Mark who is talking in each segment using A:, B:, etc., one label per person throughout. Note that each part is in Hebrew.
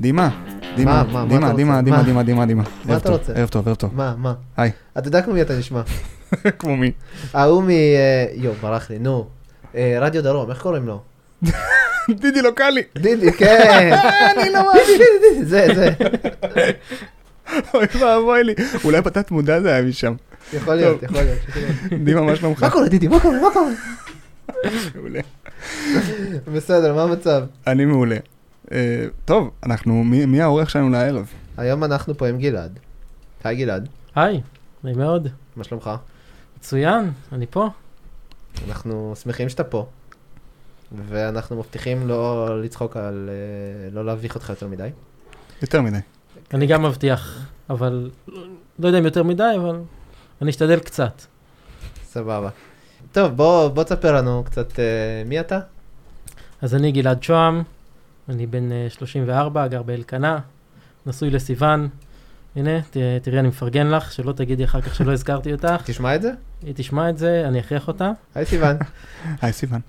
A: דימה, דימה,
B: מה, מה
A: דימה, דימה? דימה,
B: מה?
A: דימה, דימה, דימה.
B: מה אתה רוצה?
A: ערב טוב, ערב טוב.
B: מה, מה?
A: היי.
B: אתה יודע כמו מי אתה נשמע.
A: כמו מי?
B: ההוא מ... אה, יואו, ברח לי, נו. אה, רדיו דרום, איך קוראים לו?
A: דידי לוקאלי.
B: דידי, כן.
A: אני לא
B: דידי, זה, זה.
A: אוי ואבוי לי. אולי בתת מודע זה היה משם.
B: יכול להיות. יכול להיות.
A: דימה, מה שלומך?
B: מה קורה, דידי? מה קורה? מה קורה?
A: מעולה.
B: בסדר, מה המצב?
A: אני מעולה. אה, טוב, אנחנו, מי מי האורח שלנו לערב?
B: היום אנחנו פה עם גלעד. היי גלעד,
C: היי, נעים מאוד.
B: מה שלומך?
C: מצוין, אני פה.
B: אנחנו שמחים שאתה פה. ואנחנו מבטיחים לא לצחוק על... אה, לא להביך אותך יותר מדי.
A: יותר מדי.
C: אני גם מבטיח, אבל לא יודע אם יותר מדי, אבל אני אשתדל קצת.
B: סבבה. טוב, בוא, בוא תספר לנו קצת אה, מי אתה?
C: אז אני גלעד שוהם, אני בן אה, 34, גר באלקנה, נשוי לסיוון. הנה, ת, תראי, אני מפרגן לך, שלא תגידי אחר כך שלא הזכרתי אותך.
B: תשמע את זה?
C: היא תשמע את זה, אני אכריח אותה.
B: היי סיוון.
A: היי סיוון.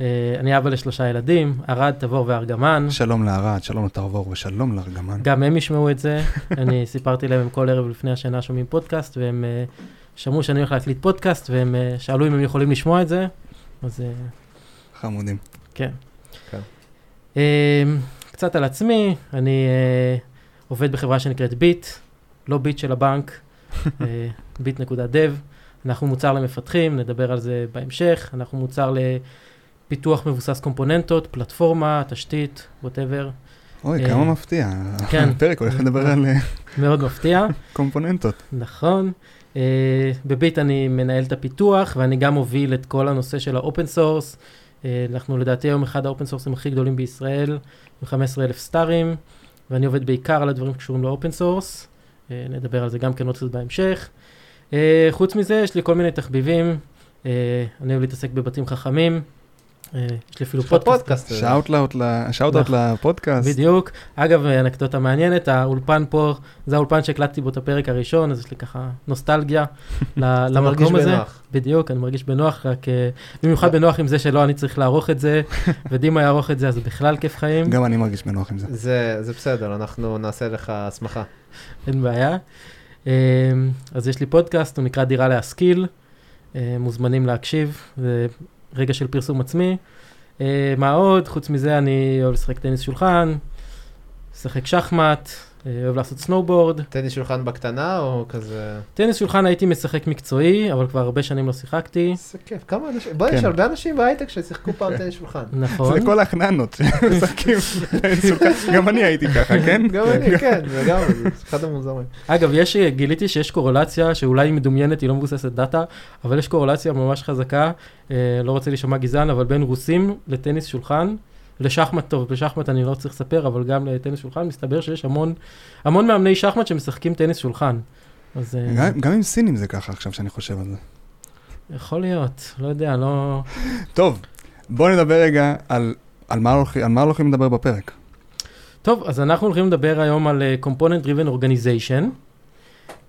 C: אה, אני אבא לשלושה ילדים, ערד, תבור וארגמן.
A: שלום לערד, שלום לתרבור ושלום לארגמן.
C: גם הם ישמעו את זה. אני סיפרתי להם, הם כל ערב לפני השינה שומעים פודקאסט, והם אה, שמעו שאני הולך להקליט פודקאסט, והם אה, שאלו אם הם יכולים לשמוע את זה. אז אה,
A: חמודים.
C: כן. אה, קצת על עצמי, אני אה, עובד בחברה שנקראת ביט, לא ביט של הבנק, אה, ביט.dev. אנחנו מוצר למפתחים, נדבר על זה בהמשך. אנחנו מוצר לפיתוח מבוסס קומפוננטות, פלטפורמה, תשתית, ווטאבר.
A: אוי,
C: אה,
A: כמה מפתיע.
C: כן.
A: הפרק הולך לדבר על
C: מאוד מפתיע.
A: קומפוננטות.
C: נכון. בביט אני מנהל את הפיתוח ואני גם מוביל את כל הנושא של ה open source. Uh, אנחנו לדעתי היום אחד ה open sourceים הכי גדולים בישראל, עם 15 אלף starים, ואני עובד בעיקר על הדברים שקשורים ל open source. Uh, נדבר על זה גם כן עוד קצת בהמשך. Uh, חוץ מזה, יש לי כל מיני תחביבים. אני אוהב להתעסק בבתים חכמים. Uh, יש לי אפילו פודקאסט.
B: פודקאסט. אה,
A: shout-out לפודקאסט.
C: בדיוק. אגב, אנקדוטה מעניינת, האולפן פה, זה האולפן שהקלטתי בו את הפרק הראשון, אז יש לי ככה נוסטלגיה ל-
B: אתה מרגיש
C: למקום הזה.
B: בנוח.
C: בדיוק, אני מרגיש בנוח, רק אה, במיוחד בנוח עם זה שלא אני צריך לערוך את זה, ודימה יערוך את זה, אז זה בכלל כיף חיים,
A: גם אני מרגיש בנוח עם זה.
B: זה, בסדר, אנחנו נעשה לך הסמכה.
C: אין בעיה. אה, אז יש לי פודקאסט, הוא נקרא דירה להשכיל, אה, מוזמנים להקשיב, רגע של פרסום עצמי. אה, מה עוד? חוץ מזה אני אוהב לשחק טניס שולחן, לשחק שחמט, אוהב לעשות סנואובורד.
B: טניס שולחן בקטנה או כזה...
C: טניס שולחן הייתי משחק מקצועי, אבל כבר הרבה שנים לא שיחקתי.
B: איזה כיף, כמה אנשים, בואי,
A: כן.
B: יש הרבה אנשים בהייטק ששיחקו פעם טניס שולחן.
C: נכון.
A: זה לכל החננות שמשחקים. גם אני הייתי ככה, כן?
B: גם אני, כן, לגמרי, זה אחד המוזרים.
C: אגב, יש, גיליתי שיש קורלציה, שאולי היא מדומיינת, היא לא מבוססת data, אבל יש קורלציה ממש חזקה, אה, לא רוצה להישמע גזען, אבל בין רוסים לטניס שולחן, לשחמט טוב, בשחמט אני לא צריך לספר, אבל גם לטניס שולחן, מסתבר שיש המון, המון מאמני שחמט שמשחקים טניס שולחן. אז אה,
A: גם- גם עם סינים זה ככה עכשיו שאני חושב על זה.
C: יכול להיות, לא יודע, לא...
A: טוב, בואו נדבר רגע על על מה הולכים על מה הולכים לדבר בפרק.
C: טוב, אז אנחנו הולכים לדבר היום על uh, Component Driven Organization,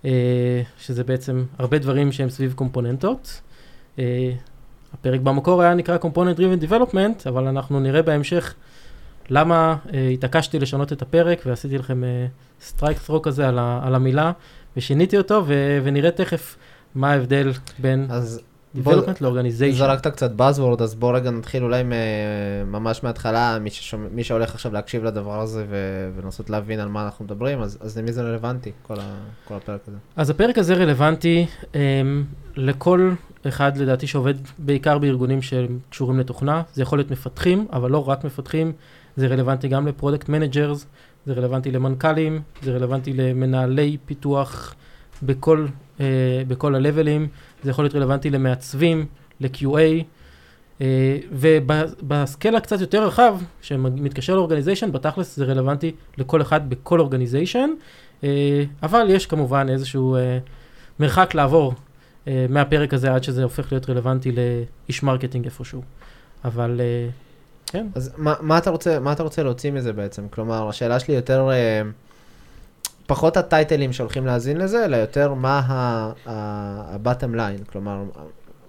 C: uh, שזה בעצם הרבה דברים שהם סביב קומפוננטות. Uh, הפרק במקור היה נקרא Component Driven Development, אבל אנחנו נראה בהמשך למה uh, התעקשתי לשנות את הפרק ועשיתי לכם סטרייק uh, throw כזה על, ה, על המילה, ושיניתי אותו, ו, ונראה תכף מה ההבדל בין
B: אז
C: Development ל-Organization.
B: זרקת קצת Buzzword, אז בוא רגע נתחיל אולי מ- ממש מההתחלה, מי, ששומע, מי שהולך עכשיו להקשיב לדבר הזה ו- ולנסות להבין על מה אנחנו מדברים, אז, אז למי זה רלוונטי, כל, ה- כל הפרק הזה?
C: אז הפרק הזה רלוונטי um, לכל אחד לדעתי שעובד בעיקר בארגונים שקשורים לתוכנה, זה יכול להיות מפתחים, אבל לא רק מפתחים, זה רלוונטי גם ל product managers, זה רלוונטי למנכ"לים, זה רלוונטי למנהלי פיתוח בכל, uh, בכל ה levelים, זה יכול להיות רלוונטי למעצבים, ל-QA, uh, וב scaleה קצת יותר רחב, שמתקשר ל organization, בתכלס זה רלוונטי לכל אחד בכל organization. Uh, אבל יש כמובן איזשהו uh, מרחק לעבור מהפרק הזה עד שזה הופך להיות רלוונטי לאיש marketing איפשהו. אבל uh, כן,
B: אז מה, מה, אתה רוצה, מה אתה רוצה להוציא מזה בעצם? כלומר, השאלה שלי יותר, אה, פחות ה titleים שהולכים להאזין לזה, אלא יותר מה ה-bottom line, כלומר,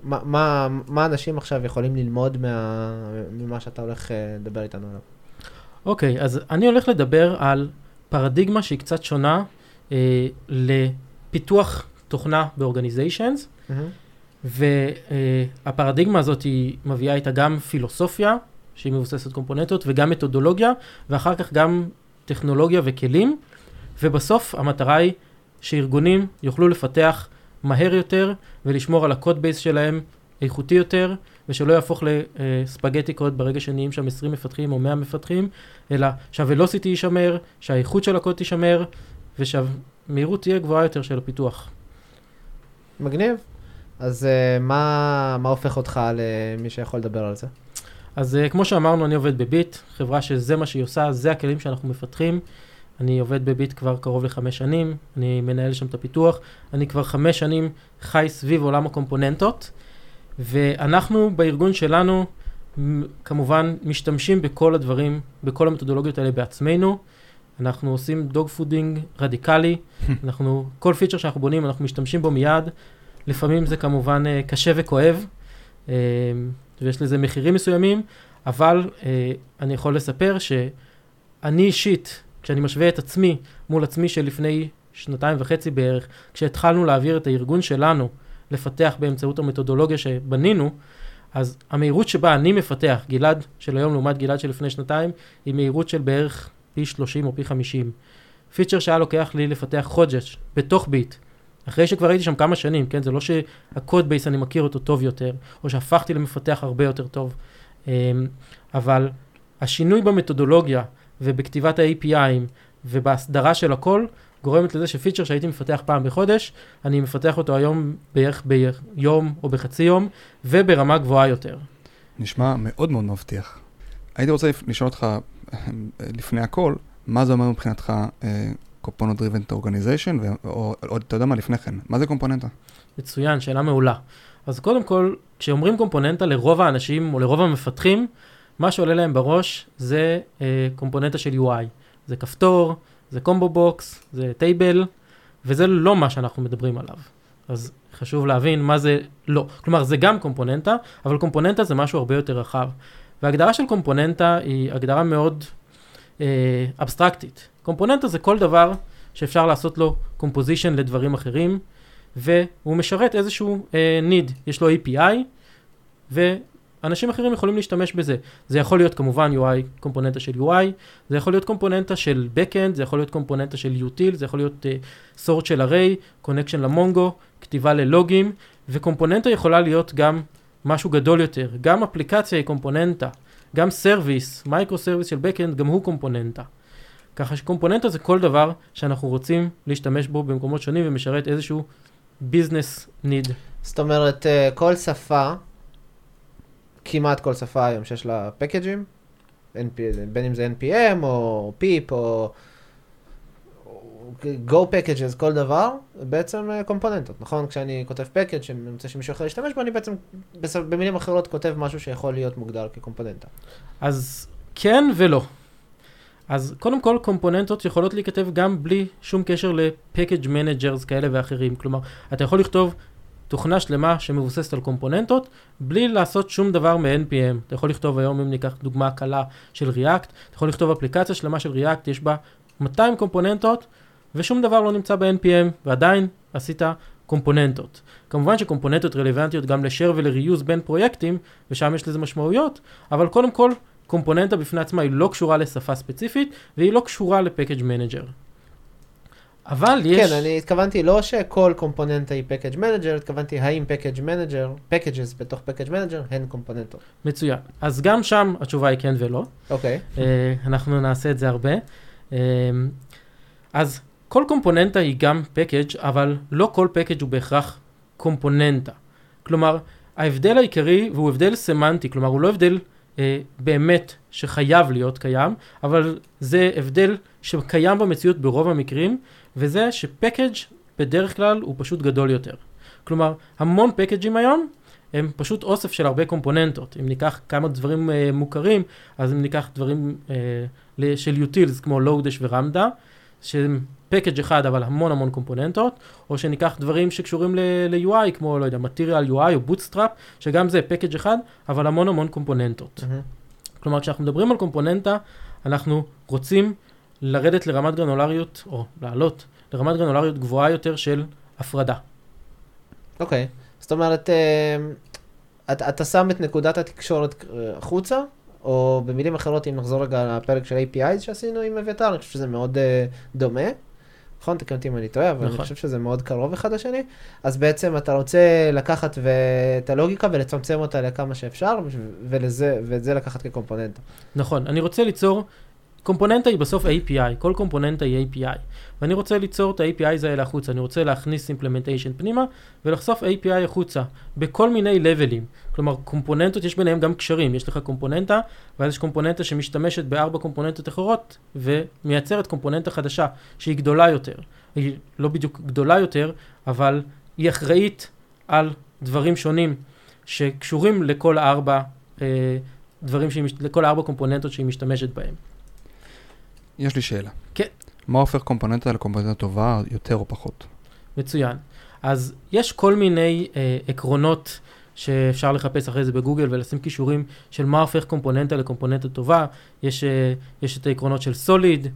B: מה, מה, מה אנשים עכשיו יכולים ללמוד מה, ממה שאתה הולך אה, לדבר איתנו עליו?
C: אוקיי, אז אני הולך לדבר על פרדיגמה שהיא קצת שונה אה, לפיתוח תוכנה באורגניזיישנס, והפרדיגמה הזאת היא מביאה איתה גם פילוסופיה, שהיא מבוססת קומפוננטות, וגם מתודולוגיה, ואחר כך גם טכנולוגיה וכלים, ובסוף המטרה היא שארגונים יוכלו לפתח מהר יותר ולשמור על הקוד בייס שלהם איכותי יותר, ושלא יהפוך לספגטי קוד ברגע שנהיים שם 20 מפתחים או 100 מפתחים, אלא שהוולוסיטי יישמר, שהאיכות של הקוד תישמר, ושהמהירות תהיה גבוהה יותר של הפיתוח.
B: מגניב. אז uh, מה, מה הופך אותך למי שיכול לדבר על זה?
C: אז uh, כמו שאמרנו, אני עובד בביט, חברה שזה מה שהיא עושה, זה הכלים שאנחנו מפתחים. אני עובד בביט כבר קרוב לחמש שנים, אני מנהל שם את הפיתוח. אני כבר חמש שנים חי סביב עולם הקומפוננטות, ואנחנו בארגון שלנו כמובן משתמשים בכל הדברים, בכל המתודולוגיות האלה בעצמנו. אנחנו עושים dogfooding רדיקלי, אנחנו, כל feature שאנחנו בונים, אנחנו משתמשים בו מיד. לפעמים זה כמובן אה, קשה וכואב, אה, ויש לזה מחירים מסוימים, אבל אה, אני יכול לספר שאני אישית, כשאני משווה את עצמי מול עצמי של לפני שנתיים וחצי בערך, כשהתחלנו להעביר את הארגון שלנו לפתח באמצעות המתודולוגיה שבנינו, אז המהירות שבה אני מפתח, גלעד של היום לעומת גלעד של לפני שנתיים, היא מהירות של בערך פי 30 או פי 50. feature שהיה לוקח לי לפתח חודש בתוך ביט, אחרי שכבר הייתי שם כמה שנים, כן? זה לא שה code base אני מכיר אותו טוב יותר, או שהפכתי למפתח הרבה יותר טוב. אמ, אבל השינוי במתודולוגיה ובכתיבת ה-APIים ובהסדרה של הכל, גורמת לזה שפיצ'ר שהייתי מפתח פעם בחודש, אני מפתח אותו היום בערך ביום או בחצי יום, וברמה גבוהה יותר.
A: נשמע מאוד מאוד מבטיח. הייתי רוצה לשאול אותך לפני הכל, מה זה אומר מבחינתך אה, Component Driven Organization, או אתה יודע מה, לפני כן, מה זה קומפוננטה?
C: מצוין, שאלה מעולה. אז קודם כל, כשאומרים קומפוננטה לרוב האנשים או לרוב המפתחים, מה שעולה להם בראש זה אה, קומפוננטה של UI. זה כפתור, זה combo box, זה table, וזה לא מה שאנחנו מדברים עליו. אז חשוב להבין מה זה לא. כלומר, זה גם קומפוננטה, אבל קומפוננטה זה משהו הרבה יותר רחב. והגדרה של קומפוננטה היא הגדרה מאוד אה, אבסטרקטית. קומפוננטה זה כל דבר שאפשר לעשות לו composition לדברים אחרים, והוא משרת איזשהו אה, need. יש לו API, ואנשים אחרים יכולים להשתמש בזה. זה יכול להיות כמובן UI, קומפוננטה של UI, זה יכול להיות קומפוננטה של Backend, זה יכול להיות קומפוננטה של util, זה יכול להיות אה, sort של array, connection למונגו, כתיבה ללוגים, וקומפוננטה יכולה להיות גם משהו גדול יותר. גם אפליקציה היא קומפוננטה, גם service, micro service של Backend, גם הוא קומפוננטה. ככה שקומפוננטה זה כל דבר שאנחנו רוצים להשתמש בו במקומות שונים ומשרת איזשהו business need.
B: זאת אומרת, אה, כל שפה, כמעט כל שפה היום שיש לה פקאג'ים, בין אם זה NPM או PIP או Go packages, כל דבר, בעצם אה, קומפוננטות, נכון? כשאני כותב package שאני רוצה שמישהו אחר ישתמש בו, אני בעצם במילים אחרות כותב משהו שיכול להיות מוגדר כקומפוננטה.
C: אז כן ולא. אז קודם כל קומפוננטות יכולות להיכתב גם בלי שום קשר ל package managers כאלה ואחרים. כלומר, אתה יכול לכתוב תוכנה שלמה שמבוססת על קומפוננטות, בלי לעשות שום דבר מ-NPM. אתה יכול לכתוב היום, אם ניקח דוגמה קלה של React, אתה יכול לכתוב אפליקציה שלמה של React, יש בה 200 קומפוננטות, ושום דבר לא נמצא ב-NPM, ועדיין עשית קומפוננטות. כמובן שקומפוננטות רלוונטיות גם ל-share ול-reuse בין פרויקטים, ושם יש לזה משמעויות, אבל קודם כל, קומפוננטה בפני עצמה היא לא קשורה לשפה ספציפית, והיא לא קשורה ל package manager. אבל יש...
B: כן, אני התכוונתי לא שכל קומפוננטה היא package manager, התכוונתי האם package manager, packages בתוך package manager הן קומפוננטות.
C: מצוין. אז גם שם התשובה היא כן ולא.
B: אוקיי.
C: אה, אנחנו נעשה את זה הרבה. אה, אז כל קומפוננטה היא גם package, אבל לא כל package הוא בהכרח קומפוננטה. כלומר, ההבדל העיקרי, והוא הבדל סמנטי, כלומר, הוא לא הבדל אה, באמת שחייב להיות קיים, אבל זה הבדל שקיים במציאות ברוב המקרים, וזה שפקאג' בדרך כלל הוא פשוט גדול יותר. כלומר, המון פקאג'ים היום הם פשוט אוסף של הרבה קומפוננטות. אם ניקח כמה דברים אה, מוכרים, אז אם ניקח דברים אה, של utils כמו לואודש ורמדה, שהם פקאג' אחד אבל המון המון קומפוננטות, או שניקח דברים שקשורים ל-UI כמו, לא יודע, material UI או bootstrap, שגם זה פקאג' אחד, אבל המון המון קומפוננטות.
B: מהמם.
C: כלומר, כשאנחנו מדברים על קומפוננטה, אנחנו רוצים לרדת לרמת גרנולריות, או לעלות לרמת גרנולריות גבוהה יותר של הפרדה.
B: אוקיי, זאת אומרת, אה, אתה, אתה שם את נקודת התקשורת אה, החוצה, או במילים אחרות, אם נחזור רגע לפרק של API שעשינו עם אביתר, אני חושב שזה מאוד uh, דומה. נכון? תקן אותי אם אני טועה, אבל נכון. אני חושב שזה מאוד קרוב אחד לשני. אז בעצם אתה רוצה לקחת את הלוגיקה ולצמצם אותה לכמה שאפשר, ולזה, ואת זה לקחת כקומפוננטה.
C: נכון, אני רוצה ליצור קומפוננטה היא בסוף API, כל קומפוננטה היא API. ואני רוצה ליצור את ה-APIs האלה החוצה, אני רוצה להכניס אימפלמנטיישן פנימה ולחשוף API החוצה, בכל מיני לבלים. כלומר, קומפוננטות, יש ביניהם גם קשרים, יש לך קומפוננטה, ואז יש קומפוננטה שמשתמשת בארבע קומפוננטות אחרות, ומייצרת קומפוננטה חדשה, שהיא גדולה יותר. היא לא בדיוק גדולה יותר, אבל היא אחראית על דברים שונים, שקשורים לכל ארבע אה, דברים, שהיא, לכל ארבע קומפוננטות שהיא משתמשת בהם.
A: יש לי שאלה.
C: כן.
A: מה הופך קומפוננטה לקומפוננטה טובה יותר או פחות?
C: מצוין. אז יש כל מיני אה, עקרונות שאפשר לחפש אחרי זה בגוגל ולשים קישורים של מה הופך קומפוננטה לקומפוננטה טובה. יש, אה, יש את העקרונות של SOLID,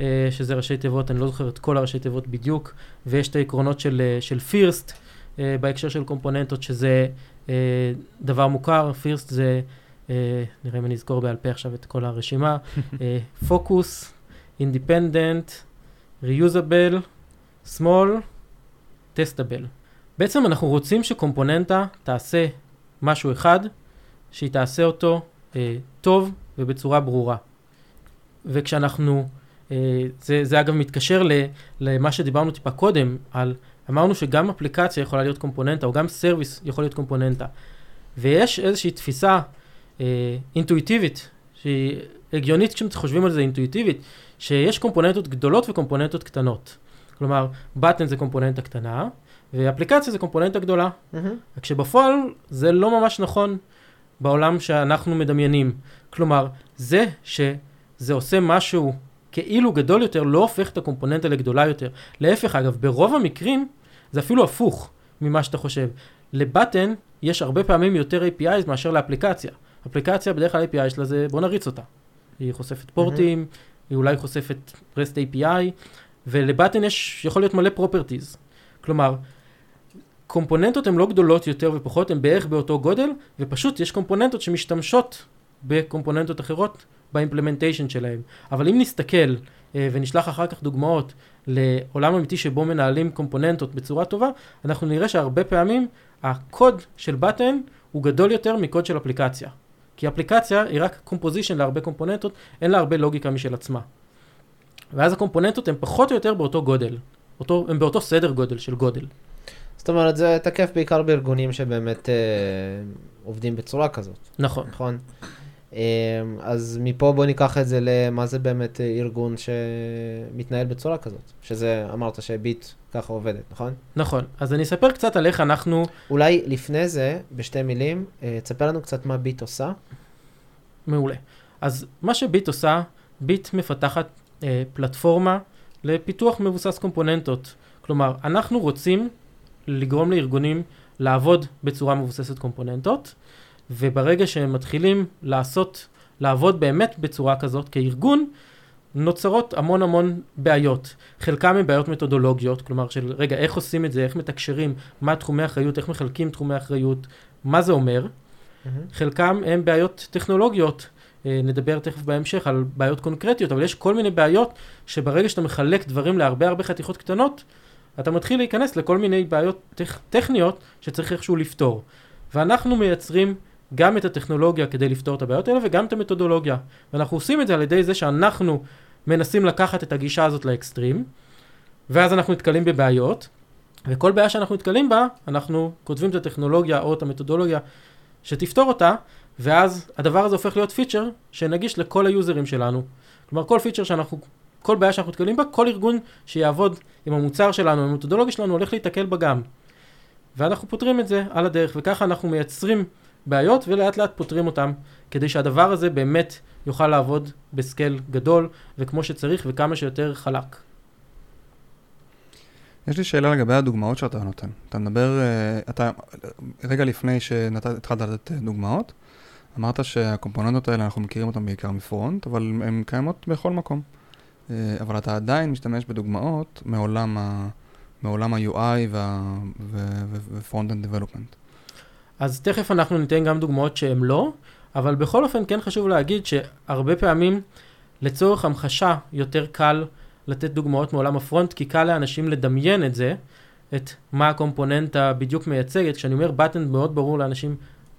C: אה, שזה ראשי תיבות, אני לא זוכר את כל הראשי תיבות בדיוק, ויש את העקרונות של, אה, של FIRST, אה, בהקשר של קומפוננטות, שזה אה, דבר מוכר, FIRST זה, אה, נראה אם אני אזכור בעל פה עכשיו את כל הרשימה, focus, independent, reusable, small, testable. בעצם אנחנו רוצים שקומפוננטה תעשה משהו אחד, שהיא תעשה אותו אה, טוב ובצורה ברורה. וכשאנחנו, אה, זה, זה אגב מתקשר ל, למה שדיברנו טיפה קודם, על, אמרנו שגם אפליקציה יכולה להיות קומפוננטה, או גם סרוויס יכול להיות קומפוננטה. ויש איזושהי תפיסה אה, אינטואיטיבית, שהיא הגיונית כשחושבים על זה אינטואיטיבית, שיש קומפוננטות גדולות וקומפוננטות קטנות. כלומר, בטן זה קומפוננטה קטנה, ואפליקציה זה קומפוננטה גדולה. Mm-hmm. כשבפועל זה לא ממש נכון בעולם שאנחנו מדמיינים. כלומר, זה שזה עושה משהו כאילו גדול יותר, לא הופך את הקומפוננטה לגדולה יותר. להפך, אגב, ברוב המקרים זה אפילו הפוך ממה שאתה חושב. לבטן יש הרבה פעמים יותר APIs מאשר לאפליקציה. אפליקציה, בדרך כלל API שלה זה בוא נריץ אותה. היא חושפת פורטים, mm-hmm. היא אולי חושפת REST API, ול button יש, יכול להיות מלא properties. כלומר, קומפוננטות הן לא גדולות יותר ופחות, הן בערך באותו גודל, ופשוט יש קומפוננטות שמשתמשות בקומפוננטות אחרות ב implementation שלהם. אבל אם נסתכל אה, ונשלח אחר כך דוגמאות לעולם אמיתי שבו מנהלים קומפוננטות בצורה טובה, אנחנו נראה שהרבה פעמים הקוד של button הוא גדול יותר מקוד של אפליקציה. כי אפליקציה היא רק composition להרבה קומפוננטות, אין לה הרבה לוגיקה משל עצמה. ואז הקומפוננטות הן פחות או יותר באותו גודל, אותו, הן באותו סדר גודל של גודל.
B: זאת אומרת, זה תקף בעיקר בארגונים שבאמת אה, עובדים בצורה כזאת.
C: נכון.
B: נכון. אה, אז מפה בוא ניקח את זה למה זה באמת ארגון שמתנהל בצורה כזאת. שזה, אמרת שביט ככה עובדת, נכון?
C: נכון. אז אני אספר קצת על איך אנחנו...
B: אולי לפני זה, בשתי מילים, אה, תספר לנו קצת מה ביט עושה.
C: מעולה. אז מה שביט עושה, ביט מפתחת אה, פלטפורמה לפיתוח מבוסס קומפוננטות. כלומר, אנחנו רוצים לגרום לארגונים לעבוד בצורה מבוססת קומפוננטות, וברגע שהם מתחילים לעשות, לעבוד באמת בצורה כזאת כארגון, נוצרות המון המון בעיות. חלקם הם בעיות מתודולוגיות, כלומר של רגע, איך עושים את זה, איך מתקשרים, מה תחומי אחריות, איך מחלקים תחומי אחריות, מה זה אומר. Mm-hmm. חלקם הם בעיות טכנולוגיות, אה, נדבר תכף בהמשך על בעיות קונקרטיות, אבל יש כל מיני בעיות שברגע שאתה מחלק דברים להרבה הרבה חתיכות קטנות, אתה מתחיל להיכנס לכל מיני בעיות טכ- טכניות שצריך איכשהו לפתור. ואנחנו מייצרים גם את הטכנולוגיה כדי לפתור את הבעיות האלה וגם את המתודולוגיה. ואנחנו עושים את זה על ידי זה שאנחנו מנסים לקחת את הגישה הזאת לאקסטרים, ואז אנחנו נתקלים בבעיות, וכל בעיה שאנחנו נתקלים בה, אנחנו כותבים את הטכנולוגיה או את המתודולוגיה שתפתור אותה, ואז הדבר הזה הופך להיות פיצ'ר שנגיש לכל היוזרים שלנו. כלומר, כל פיצ'ר שאנחנו, כל בעיה שאנחנו נתקלים בה, כל ארגון שיעבוד עם המוצר שלנו, עם המתודולוגיה שלנו, הולך להיתקל בה גם. ואנחנו פותרים את זה על הדרך, וככה אנחנו מייצרים בעיות ולאט לאט פותרים אותם, כדי שהדבר הזה באמת יוכל לעבוד ב scale גדול וכמו שצריך וכמה שיותר חלק.
A: יש לי שאלה לגבי הדוגמאות שאתה נותן. אתה מדבר, אה, אתה רגע לפני שהתחלת לתת דוגמאות, אמרת שהקומפוננטות האלה, אנחנו מכירים אותן בעיקר מפרונט, אבל הן קיימות בכל מקום. אה, אבל אתה עדיין משתמש בדוגמאות מעולם, ה, מעולם ה-UI ו-Front-End Development.
C: אז תכף אנחנו ניתן גם דוגמאות שהן לא, אבל בכל אופן כן חשוב להגיד שהרבה פעמים לצורך המחשה יותר קל לתת דוגמאות מעולם הפרונט, כי קל לאנשים לדמיין את זה, את מה הקומפוננטה בדיוק מייצגת. כשאני אומר בטן מאוד ברור לאנשים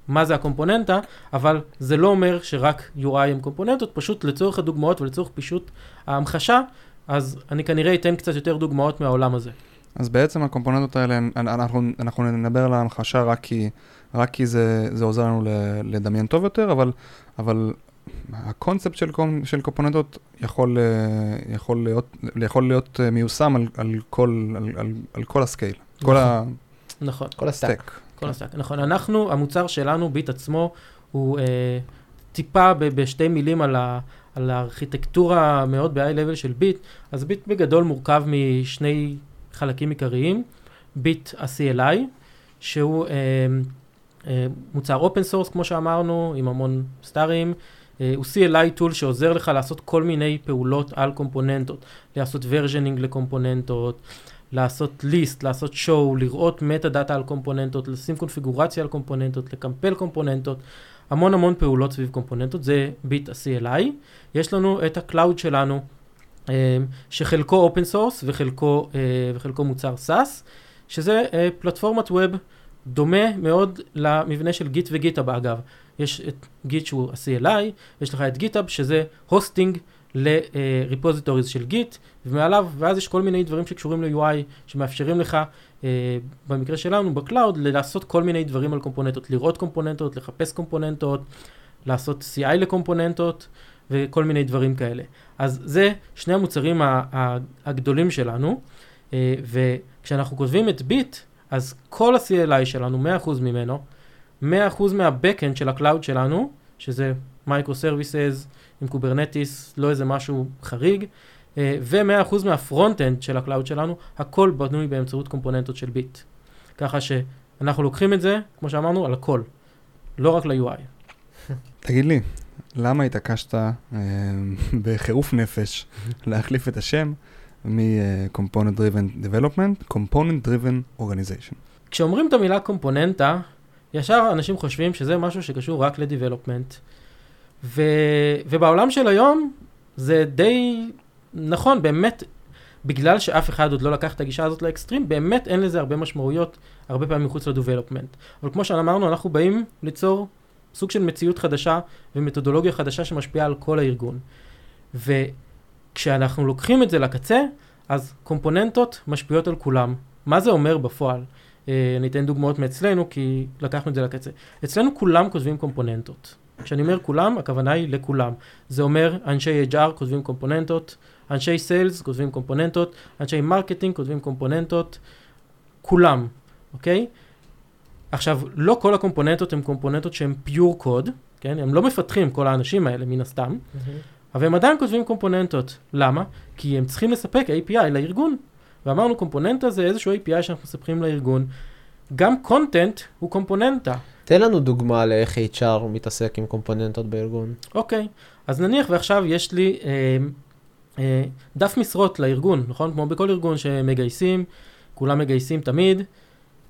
C: מה זה הקומפוננטה, אבל זה לא אומר שרק UI הם קומפוננטות, פשוט לצורך הדוגמאות ולצורך פישוט ההמחשה, אז אני כנראה אתן קצת יותר דוגמאות מהעולם הזה.
A: אז בעצם הקומפוננטות האלה, אנחנו, אנחנו נדבר על ההמחשה רק כי, רק כי זה, זה עוזר לנו לדמיין טוב יותר, אבל, אבל הקונספט של, של קומפוננטות יכול, יכול, להיות, יכול להיות מיושם על, על, כל, על, על, על כל ה scale,
C: נכון,
A: כל, ה,
C: נכון.
A: כל ה stack.
C: כל ה stack, נכון. אנחנו, המוצר שלנו, ביט עצמו, הוא אה, טיפה ב, בשתי מילים על, ה, על הארכיטקטורה מאוד ב-high level של ביט. אז ביט בגדול מורכב משני חלקים עיקריים. ביט ה-CLI, שהוא אה, אה, מוצר open source, כמו שאמרנו, עם המון סטארים. אה, הוא CLI tool שעוזר לך לעשות כל מיני פעולות על קומפוננטות, לעשות versioning לקומפוננטות, לעשות list, לעשות show, לראות metadata על קומפוננטות, לשים קונפיגורציה על קומפוננטות, לקמפל קומפוננטות, המון המון פעולות סביב קומפוננטות, זה ביט ה-CLI. יש לנו את ה cloud שלנו, אה, שחלקו open source וחלקו, אה, וחלקו מוצר SaaS, שזה פלטפורמת web דומה מאוד למבנה של Git ו GitHub אגב. יש את Git שהוא ה-CLI, יש לך את GitHub שזה hosting ל repositories של Git, ומעליו, ואז יש כל מיני דברים שקשורים ל-UI שמאפשרים לך, אה, במקרה שלנו ב cloud, לעשות כל מיני דברים על קומפוננטות, לראות קומפוננטות, לחפש קומפוננטות, לעשות CI לקומפוננטות וכל מיני דברים כאלה. אז זה שני המוצרים הגדולים שלנו, אה, וכשאנחנו כותבים את ביט, אז כל ה-CLI שלנו, 100% ממנו, 100% מה-Backend של ה cloud שלנו, שזה micro services עם Kubernetes, לא איזה משהו חריג, אה, ו-100% מה front-end של ה cloud שלנו, הכל בנוי באמצעות קומפוננטות של ביט. ככה שאנחנו לוקחים את זה, כמו שאמרנו, על הכל, לא רק ל-UI.
A: תגיד לי, למה התעקשת אה, בחירוף נפש להחליף את השם מ-Component Driven Development, Component Driven Organization?
C: כשאומרים את המילה קומפוננטה, ישר אנשים חושבים שזה משהו שקשור רק לדיבלופמנט. ו... ובעולם של היום זה די נכון, באמת, בגלל שאף אחד עוד לא לקח את הגישה הזאת לאקסטרים, באמת אין לזה הרבה משמעויות, הרבה פעמים מחוץ לדובלופמנט. אבל כמו שאמרנו, אנחנו באים ליצור סוג של מציאות חדשה ומתודולוגיה חדשה שמשפיעה על כל הארגון. וכשאנחנו לוקחים את זה לקצה, אז קומפוננטות משפיעות על כולם. מה זה אומר בפועל? אה, אני אתן דוגמאות מאצלנו, כי לקחנו את זה לקצה. אצלנו כולם כותבים קומפוננטות. כשאני אומר כולם, הכוונה היא לכולם. זה אומר אנשי HR כותבים קומפוננטות, אנשי סיילס כותבים קומפוננטות, אנשי marketing כותבים קומפוננטות, כולם, אוקיי? עכשיו, לא כל הקומפוננטות הן קומפוננטות שהן pure code, כן? הם לא מפתחים, כל האנשים האלה, מן הסתם, mm-hmm. אבל הם עדיין כותבים קומפוננטות. למה? כי הם צריכים לספק API לארגון. ואמרנו קומפוננטה זה איזשהו API שאנחנו מספקים לארגון. גם content הוא קומפוננטה.
B: תן לנו דוגמה לאיך HR מתעסק עם קומפוננטות בארגון.
C: אוקיי, אז נניח ועכשיו יש לי אה, אה, דף משרות לארגון, נכון? כמו בכל ארגון שמגייסים, כולם מגייסים תמיד,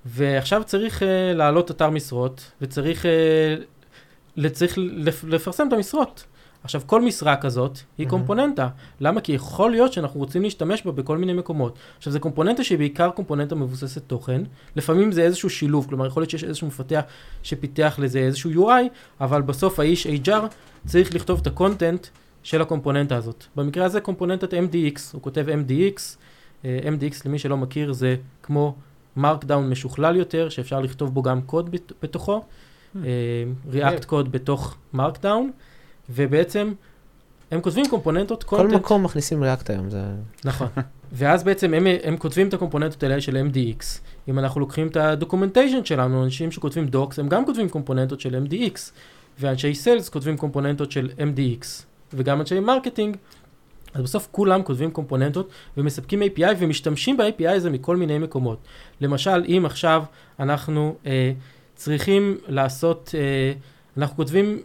C: ועכשיו צריך אה, להעלות אתר משרות, וצריך אה, צריך לפרסם את המשרות. עכשיו, כל משרה כזאת היא mm-hmm. קומפוננטה. למה? כי יכול להיות שאנחנו רוצים להשתמש בה בכל מיני מקומות. עכשיו, זו קומפוננטה שהיא בעיקר קומפוננטה מבוססת תוכן. לפעמים זה איזשהו שילוב, כלומר, יכול להיות שיש איזשהו מפתח שפיתח לזה איזשהו UI, אבל בסוף האיש HR צריך לכתוב את ה content של הקומפוננטה הזאת. במקרה הזה קומפוננטת MDX, הוא כותב MDX. אה, MDX, למי שלא מכיר, זה כמו markdown משוכלל יותר, שאפשר לכתוב בו גם קוד בתוכו. Mm-hmm. Uh, React code בתוך markdown. ובעצם הם כותבים קומפוננטות
B: content. כל מקום מכניסים React היום, זה...
C: נכון. ואז בעצם הם, הם כותבים את הקומפוננטות האלה של MDX. אם אנחנו לוקחים את ה documentation שלנו, אנשים שכותבים docs, הם גם כותבים קומפוננטות של MDX. ואנשי sales כותבים קומפוננטות של MDX. וגם אנשי marketing. אז בסוף כולם כותבים קומפוננטות ומספקים API ומשתמשים ב-API הזה מכל מיני מקומות. למשל, אם עכשיו אנחנו אה, צריכים לעשות, אה, אנחנו כותבים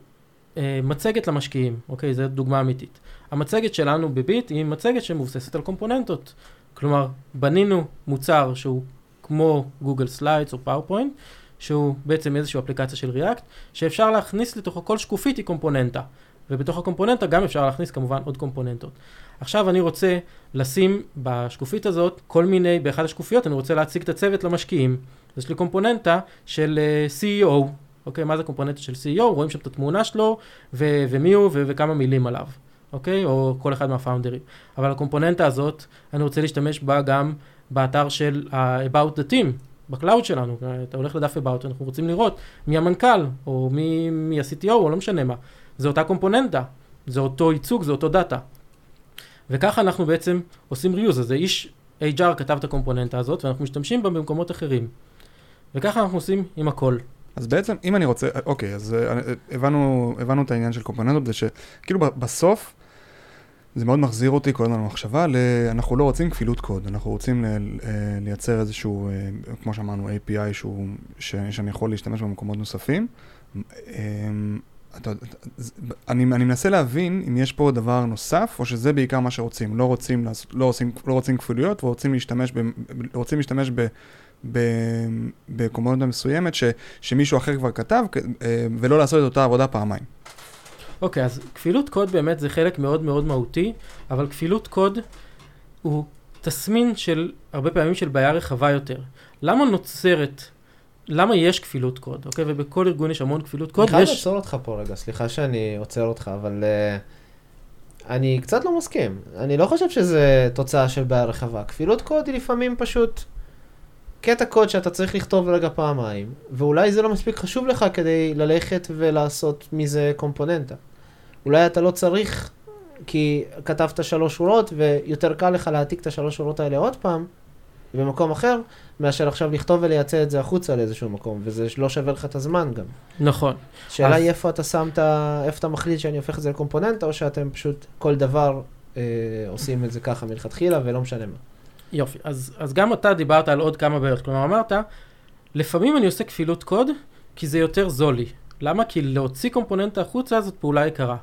C: מצגת למשקיעים, אוקיי? זו דוגמה אמיתית. המצגת שלנו בביט היא מצגת שמבוססת על קומפוננטות. כלומר, בנינו מוצר שהוא כמו גוגל סליידס או פאורפוינט, שהוא בעצם איזושהי אפליקציה של ריאקט, שאפשר להכניס לתוכו כל שקופית היא קומפוננטה. ובתוך הקומפוננטה גם אפשר להכניס כמובן עוד קומפוננטות. עכשיו אני רוצה לשים בשקופית הזאת כל מיני, באחת השקופיות אני רוצה להציג את הצוות למשקיעים. יש לי קומפוננטה של uh, CEO, אוקיי? מה זה קומפוננטה של CEO? רואים שם את התמונה שלו, ו- ומי הוא ו- וכמה מילים עליו, אוקיי? או כל אחד מה founderים. אבל הקומפוננטה הזאת, אני רוצה להשתמש בה גם באתר של ה-About the Team, ב cloud שלנו. אתה הולך לדף About, אנחנו רוצים לראות מי המנכ"ל, או מי, מי ה-CTO, או לא משנה מה. זה אותה קומפוננטה, זה אותו ייצוג, זה אותו data. וככה אנחנו בעצם עושים reuse, אז איש HR כתב את הקומפוננטה הזאת, ואנחנו משתמשים בה במקומות אחרים. וככה אנחנו עושים עם הכל.
A: אז בעצם, אם אני רוצה, אוקיי, אז אה, הבנו, הבנו את העניין של קומפוננטות, זה שכאילו בסוף, זה מאוד מחזיר אותי כל הזמן למחשבה, אנחנו לא רוצים כפילות קוד, אנחנו רוצים ל, אה, לייצר איזשהו, אה, כמו שאמרנו, API שהוא, ש, שאני יכול להשתמש במקומות נוספים. אתה, אני, אני מנסה להבין אם יש פה דבר נוסף, או שזה בעיקר מה שרוצים. לא רוצים, לא רוצים, לא רוצים כפילויות, ורוצים להשתמש, ב, רוצים להשתמש ב, ב, בקומונטה מסוימת ש, שמישהו אחר כבר כתב, אה, ולא לעשות את אותה עבודה פעמיים.
C: אוקיי, okay, אז כפילות קוד באמת זה חלק מאוד מאוד מהותי, אבל כפילות קוד הוא תסמין של, הרבה פעמים של בעיה רחבה יותר. למה נוצרת למה יש כפילות קוד, אוקיי? ובכל ארגון יש המון כפילות קוד.
B: אני חייב לעצור אותך פה רגע, סליחה שאני עוצר אותך, אבל uh, אני קצת לא מסכים. אני לא חושב שזה תוצאה של בעיה רחבה. כפילות קוד היא לפעמים פשוט קטע קוד שאתה צריך לכתוב רגע פעמיים, ואולי זה לא מספיק חשוב לך כדי ללכת ולעשות מזה קומפוננטה. אולי אתה לא צריך, כי כתבת שלוש שורות, ויותר קל לך להעתיק את השלוש שורות האלה עוד פעם, במקום אחר, מאשר עכשיו לכתוב ולייצא את זה החוצה לאיזשהו מקום, וזה לא שווה לך את הזמן גם.
C: נכון.
B: שאלה היא אז... איפה אתה שם את ה... איפה אתה מחליט שאני הופך את זה לקומפוננטה, או שאתם פשוט כל דבר אה, עושים את זה ככה מלכתחילה, ולא משנה מה.
C: יופי, אז, אז גם אתה דיברת על עוד כמה בעיות, כלומר אמרת, לפעמים אני עושה כפילות קוד, כי זה יותר זול לי. למה? כי להוציא קומפוננטה החוצה זאת פעולה יקרה.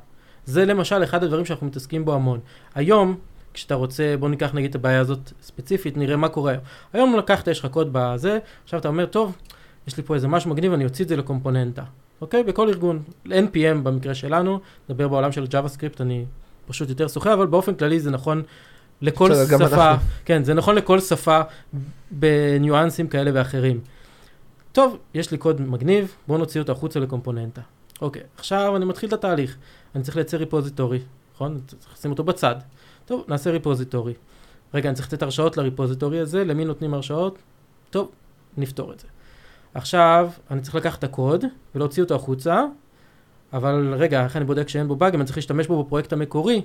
C: זה למשל אחד הדברים שאנחנו מתעסקים בו המון. היום, כשאתה רוצה, בוא ניקח נגיד את הבעיה הזאת ספציפית, נראה מה קורה היום. לקחת, יש לך קוד בזה, עכשיו אתה אומר, טוב, יש לי פה איזה משהו מגניב, אני אוציא את זה לקומפוננטה. אוקיי? בכל ארגון, NPM במקרה שלנו, נדבר בעולם של JavaScript, אני פשוט יותר שוחה, אבל באופן כללי זה נכון לכל שפה, כן, זה נכון לכל שפה בניואנסים כאלה ואחרים. טוב, יש לי קוד מגניב, בואו נוציא אותו החוצה לקומפוננטה. אוקיי, עכשיו אני מתחיל את התהליך. אני צריך לייצר ריפוזיטורי, נכון? צריך לשים אותו בצד. טוב, נעשה ריפוזיטורי. רגע, אני צריך לתת הרשאות לריפוזיטורי הזה, למי נותנים הרשאות? טוב, נפתור את זה. עכשיו, אני צריך לקחת את הקוד ולהוציא אותו החוצה, אבל רגע, איך אני בודק שאין בו באגים? אני צריך להשתמש בו בפרויקט המקורי,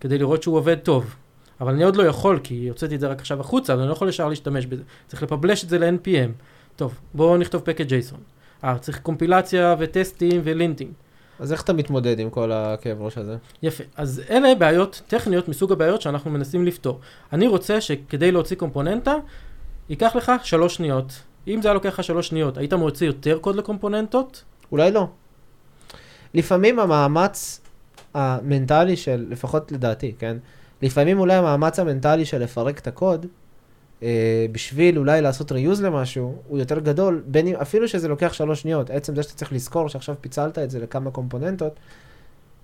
C: כדי לראות שהוא עובד טוב. אבל אני עוד לא יכול, כי הוצאתי את זה רק עכשיו החוצה, אבל אני לא יכול ישר להשתמש בזה. צריך לפבלש את זה ל-NPM. טוב, בואו נכתוב פקד JSON. אה, צריך קומפילציה וטסטים ולינטינג.
B: אז איך אתה מתמודד עם כל הכאב ראש הזה?
C: יפה. אז אלה בעיות טכניות מסוג הבעיות שאנחנו מנסים לפתור. אני רוצה שכדי להוציא קומפוננטה, ייקח לך שלוש שניות. אם זה היה לוקח לך שלוש שניות, היית מוציא יותר קוד לקומפוננטות?
B: אולי לא. לפעמים המאמץ המנטלי של, לפחות לדעתי, כן? לפעמים אולי המאמץ המנטלי של לפרק את הקוד, אה, בשביל אולי לעשות ריוז למשהו, הוא יותר גדול, בין אפילו שזה לוקח שלוש שניות, עצם זה שאתה צריך לזכור שעכשיו פיצלת את זה לכמה קומפוננטות,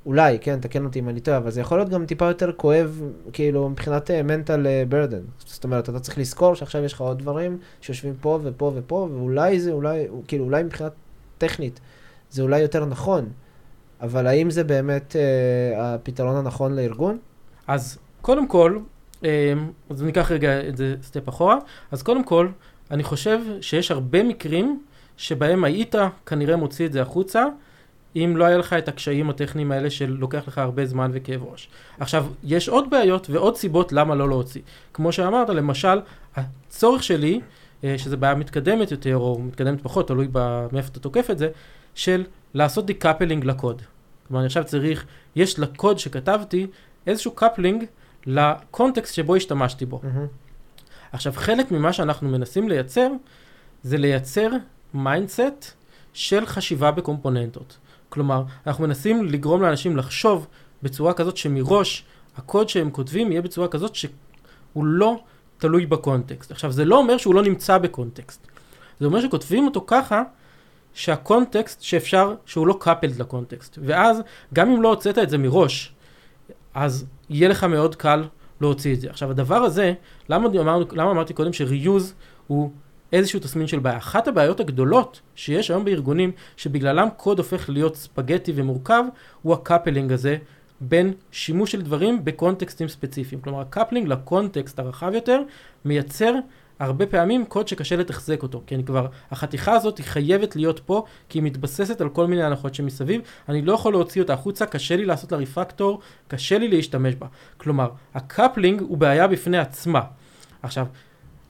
B: אולי, כן, תקן אותי אם אני טועה, אבל זה יכול להיות גם טיפה יותר כואב, כאילו, מבחינת מנטל uh, ברדן. זאת אומרת, אתה צריך לזכור שעכשיו יש לך עוד דברים שיושבים פה ופה ופה, ואולי זה, אולי, כאילו, אולי מבחינת טכנית, זה אולי יותר נכון, אבל האם זה באמת uh, הפתרון הנכון לארגון?
C: אז קודם כל, אמ, אז ניקח רגע את זה סטפ אחורה. אז קודם כל, אני חושב שיש הרבה מקרים שבהם היית כנראה מוציא את זה החוצה, אם לא היה לך את הקשיים הטכניים האלה של לוקח לך הרבה זמן וכאב ראש. עכשיו, יש עוד בעיות ועוד סיבות למה לא להוציא. כמו שאמרת, למשל, הצורך שלי, אה, שזו בעיה מתקדמת יותר, או מתקדמת פחות, תלוי מאיפה אתה תוקף את זה, של לעשות decoupling לקוד. כלומר, אני עכשיו צריך, יש לקוד שכתבתי איזשהו coupling ל context שבו השתמשתי בו. Mm-hmm. עכשיו, חלק ממה שאנחנו מנסים לייצר, זה לייצר mindset של חשיבה בקומפוננטות. כלומר, אנחנו מנסים לגרום לאנשים לחשוב בצורה כזאת שמראש הקוד שהם כותבים יהיה בצורה כזאת שהוא לא תלוי ב context. עכשיו, זה לא אומר שהוא לא נמצא ב context. זה אומר שכותבים אותו ככה שה context שאפשר, שהוא לא coupled ל context. ואז, גם אם לא הוצאת את זה מראש, אז יהיה לך מאוד קל להוציא את זה. עכשיו, הדבר הזה, למה, אמר, למה אמרתי קודם ש reuse הוא איזשהו תסמין של בעיה? אחת הבעיות הגדולות שיש היום בארגונים, שבגללם קוד הופך להיות ספגטי ומורכב, הוא ה coupling הזה בין שימוש של דברים ב contextים ספציפיים. כלומר, ה coupling ל context הרחב יותר מייצר הרבה פעמים קוד שקשה לתחזק אותו, אני כבר, החתיכה הזאת היא חייבת להיות פה, כי היא מתבססת על כל מיני הנחות שמסביב, אני לא יכול להוציא אותה החוצה, קשה לי לעשות לה refactor, קשה לי להשתמש בה. כלומר, ה coupling הוא בעיה בפני עצמה. עכשיו,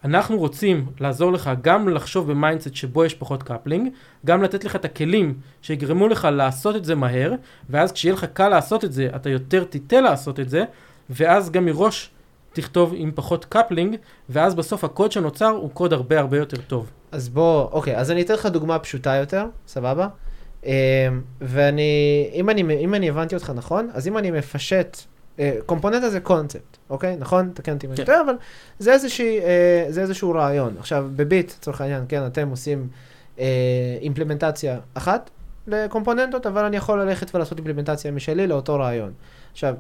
C: אנחנו רוצים לעזור לך גם לחשוב ב mindset שבו יש פחות coupling, גם לתת לך את הכלים שיגרמו לך לעשות את זה מהר, ואז כשיהיה לך קל לעשות את זה, אתה יותר תיטה לעשות את זה, ואז גם מראש תכתוב עם פחות coupling, ואז בסוף הקוד שנוצר הוא קוד הרבה הרבה יותר טוב.
B: אז בוא, אוקיי, אז אני אתן לך דוגמה פשוטה יותר, סבבה? אמ, ואני, אם אני, אם אני הבנתי אותך נכון, אז אם אני מפשט, קומפוננטה זה קונספט, אוקיי? נכון? תקן אותי אם אני
C: כן.
B: טועה, אבל זה, איזושהי, אה, זה איזשהו רעיון. עכשיו, בביט, לצורך העניין, כן, אתם עושים אה, אימפלמנטציה אחת לקומפוננטות, אבל אני יכול ללכת ולעשות אימפלמנטציה משלי לאותו רעיון. עכשיו,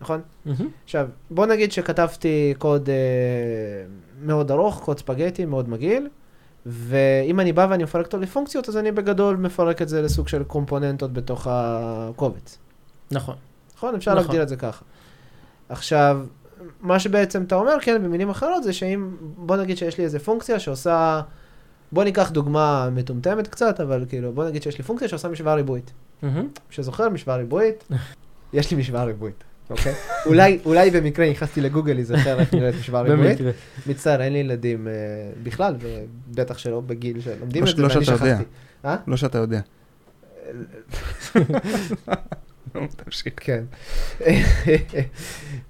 B: נכון?
C: מהמם.
B: עכשיו, בוא נגיד שכתבתי קוד אה, מאוד ארוך, קוד ספגטי, מאוד מגעיל, ואם אני בא ואני מפרק אותו לפונקציות, אז אני בגדול מפרק את זה לסוג של קומפוננטות בתוך הקובץ.
C: נכון.
B: נכון? אפשר
C: נכון.
B: להגדיר את זה ככה. עכשיו, מה שבעצם אתה אומר, כן, במילים אחרות, זה שאם, בוא נגיד שיש לי איזה פונקציה שעושה, בוא ניקח דוגמה מטומטמת קצת, אבל כאילו, בוא נגיד שיש לי פונקציה שעושה משוואה ריבועית. מי שזוכר, משוואה ריבועית, יש לי משוואה ריבועית, אוקיי? אולי, אולי במקרה נכנסתי לגוגל להיזכר איך נראית משוואה ריבועית. מצטער, אין לי ילדים אה, בכלל, ובטח שלא בגיל שלומדים
A: לא
B: את זה,
A: לא
B: ואני
A: יודע.
B: שכחתי. אה?
A: לא שאתה יודע. נו, תמשיך.
B: כן.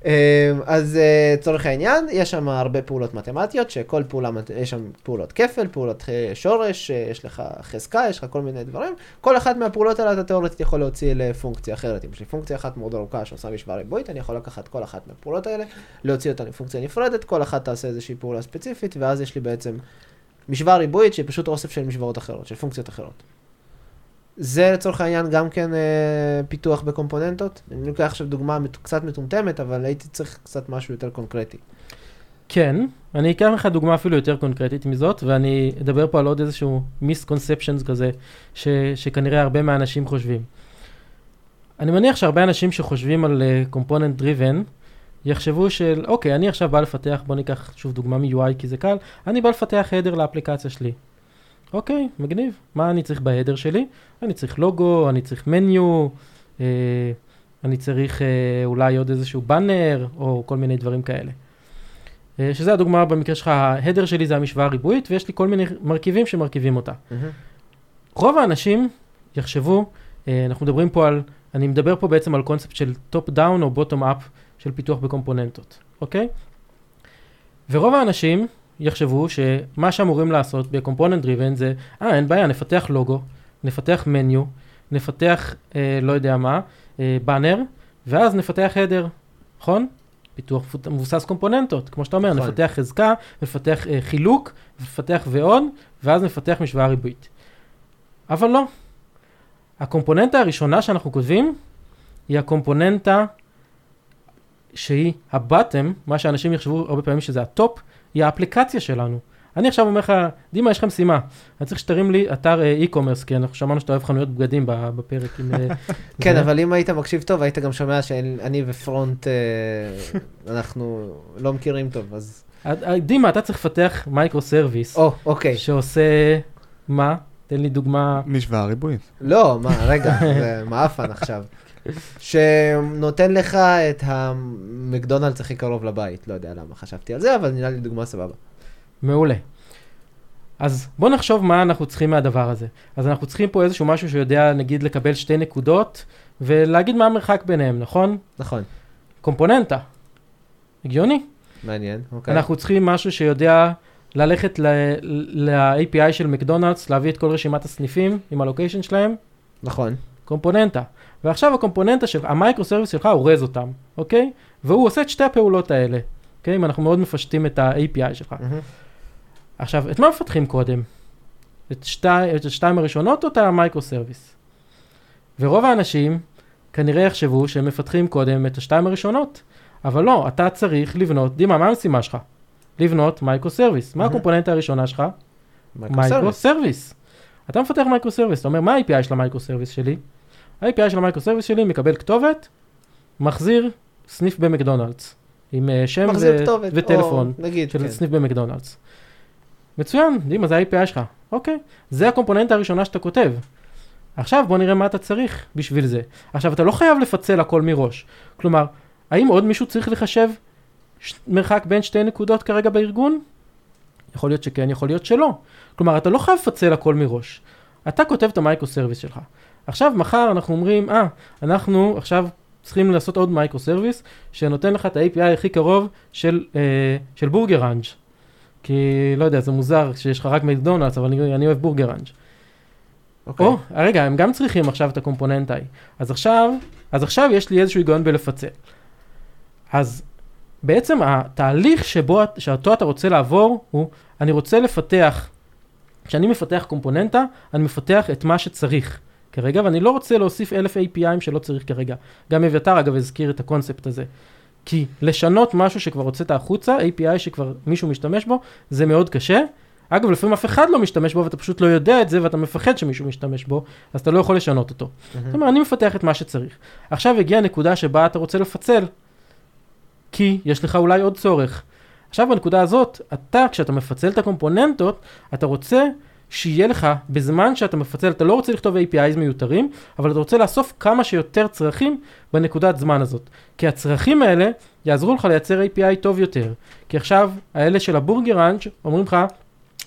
B: אמ, אז אה, לצורך העניין, יש שם הרבה פעולות מתמטיות, שכל פעולה, יש שם פעולות כפל, פעולות אה, שורש, אה, יש לך חזקה, יש לך כל מיני דברים. כל אחת מהפעולות האלה אתה תיאורטית יכול להוציא לפונקציה אחרת. אם יש לי פונקציה אחת מאוד ארוכה שעושה משוואה ריבועית, אני יכול לקחת כל אחת מהפעולות האלה, להוציא אותה לפונקציה נפרדת, כל אחת תעשה איזושהי פעולה ספציפית, ואז יש לי בעצם משוואה ריבועית שהיא פשוט אוסף של משוואות אחרות, של פונקציות אחרות. זה לצורך העניין גם כן אה, פיתוח בקומפוננטות. אני לוקח עכשיו דוגמה קצת מטומטמת, אבל הייתי צריך קצת משהו יותר קונקרטי.
C: כן, אני אקח לך דוגמה אפילו יותר קונקרטית מזאת, ואני אדבר פה על עוד איזשהו מיסקונספצ'נס כזה, ש, שכנראה הרבה מהאנשים חושבים. אני מניח שהרבה אנשים שחושבים על קומפוננט uh, דריבן, יחשבו של, אוקיי, אני עכשיו בא לפתח, בוא ניקח שוב דוגמה מ-UI כי זה קל, אני בא לפתח header לאפליקציה שלי. אוקיי, מגניב. מה אני צריך ב header שלי? אני צריך לוגו, אני צריך menu, אה, אני צריך אה, אולי עוד איזשהו באנר, או כל מיני דברים כאלה. אה, שזה הדוגמה במקרה שלך, ה header שלי זה המשוואה הריבועית, ויש לי כל מיני מרכיבים שמרכיבים אותה. רוב האנשים יחשבו, אה, אנחנו מדברים פה על, אני מדבר פה בעצם על קונספט של top down או bottom up של פיתוח בקומפוננטות, אוקיי? ורוב האנשים יחשבו שמה שאמורים לעשות בקומפוננט דריבן זה, אה, אין בעיה, נפתח לוגו, נפתח מניו, נפתח, אה, לא יודע מה, אה, באנר, ואז נפתח הדר, נכון? פיתוח מבוסס קומפוננטות, כמו שאתה אומר,
B: נכון.
C: נפתח חזקה, נפתח אה, חילוק, נפתח ועוד, ואז נפתח משוואה ריבועית. אבל לא. הקומפוננטה הראשונה שאנחנו כותבים, היא הקומפוננטה שהיא ה bottom, מה שאנשים יחשבו הרבה פעמים שזה ה top, היא האפליקציה שלנו. אני עכשיו אומר לך, דימה, יש לך משימה, אני צריך שתרים לי אתר אה, e-commerce, כי אנחנו שמענו שאתה אוהב חנויות בגדים בפרק עם... אה,
B: כן,
C: זה.
B: אבל אם היית מקשיב טוב, היית גם שומע שאני ו front, אה, אנחנו לא מכירים טוב, אז...
C: דימה, אתה צריך לפתח micro service,
B: או, אוקיי.
C: שעושה, מה? תן לי דוגמה.
A: משוואה ריבועית.
B: לא, מה, רגע, זה מעפן עכשיו. שנותן לך את המקדונלדס הכי קרוב לבית, לא יודע למה חשבתי על זה, אבל נראה לי דוגמה סבבה.
C: מעולה. אז בוא נחשוב מה אנחנו צריכים מהדבר הזה. אז אנחנו צריכים פה איזשהו משהו שיודע, נגיד, לקבל שתי נקודות, ולהגיד מה המרחק ביניהם, נכון?
B: נכון,
C: קומפוננטה. הגיוני?
B: מעניין, אוקיי.
C: אנחנו צריכים משהו שיודע ללכת ל-API של מקדונלדס, להביא את כל רשימת הסניפים עם ה location שלהם.
B: נכון.
C: קומפוננטה. ועכשיו הקומפוננטה שלך, ה micro service שלך אורז אותם, אוקיי? והוא עושה את שתי הפעולות האלה, אוקיי? אם אנחנו מאוד מפשטים את ה-API שלך.
B: מהמם.
C: עכשיו, את מה מפתחים קודם? את, שתי, את השתיים הראשונות או את ה micro service? ורוב האנשים כנראה יחשבו שהם מפתחים קודם את השתיים הראשונות, אבל לא, אתה צריך לבנות, דימה, מה המשימה שלך? לבנות micro service. מה
B: מהמם.
C: הקומפוננטה הראשונה שלך?
B: micro.
C: service. אתה מפתח micro service, אתה אומר, מה ה-API של ה micro service שלי? ה-API של ה micro service שלי מקבל כתובת, מחזיר סניף במקדונלדס, עם אה, שם ו-
B: כתובת.
C: וטלפון
B: או, נגיד,
C: של
B: כן.
C: סניף במקדונלדס. מצוין, דימה, זה ה-API שלך. אוקיי, זה הקומפוננטה הראשונה שאתה כותב. עכשיו בוא נראה מה אתה צריך בשביל זה. עכשיו, אתה לא חייב לפצל הכל מראש. כלומר, האם עוד מישהו צריך לחשב ש- מרחק בין שתי נקודות כרגע בארגון? יכול להיות שכן, יכול להיות שלא. כלומר, אתה לא חייב לפצל הכל מראש. אתה כותב את ה micro service שלך. עכשיו, מחר אנחנו אומרים, אה, אנחנו עכשיו צריכים לעשות עוד micro service, שנותן לך את ה-API הכי קרוב של, אה, של בורגראנץ'. כי, לא יודע, זה מוזר שיש לך רק מקדונלדס, אבל אני, אני אוהב בורגראנץ'.
B: אוקיי.
C: או, רגע, הם גם צריכים עכשיו את הקומפוננטה ההיא. אז עכשיו, אז עכשיו יש לי איזשהו היגיון בלפצל. אז בעצם התהליך שבו, שאותו אתה רוצה לעבור הוא, אני רוצה לפתח, כשאני מפתח קומפוננטה, אני מפתח את מה שצריך כרגע, ואני לא רוצה להוסיף אלף API'ים שלא צריך כרגע. גם אביתר אגב הזכיר את הקונספט הזה. כי לשנות משהו שכבר הוצאת החוצה, API שכבר מישהו משתמש בו, זה מאוד קשה. אגב, לפעמים אף אחד לא משתמש בו ואתה פשוט לא יודע את זה ואתה מפחד שמישהו משתמש בו, אז אתה לא יכול לשנות אותו. זאת אומרת, אני מפתח את מה שצריך. עכשיו הגיעה הנקודה שבה אתה רוצה לפצל, כי יש לך אולי עוד צורך. עכשיו בנקודה הזאת, אתה, כשאתה מפצל את הקומפוננטות, אתה רוצה שיהיה לך, בזמן שאתה מפצל, אתה לא רוצה לכתוב APIs מיותרים, אבל אתה רוצה לאסוף כמה שיותר צרכים בנקודת זמן הזאת. כי הצרכים האלה יעזרו לך לייצר API טוב יותר. כי עכשיו, האלה של הבורגראנג' אומרים לך,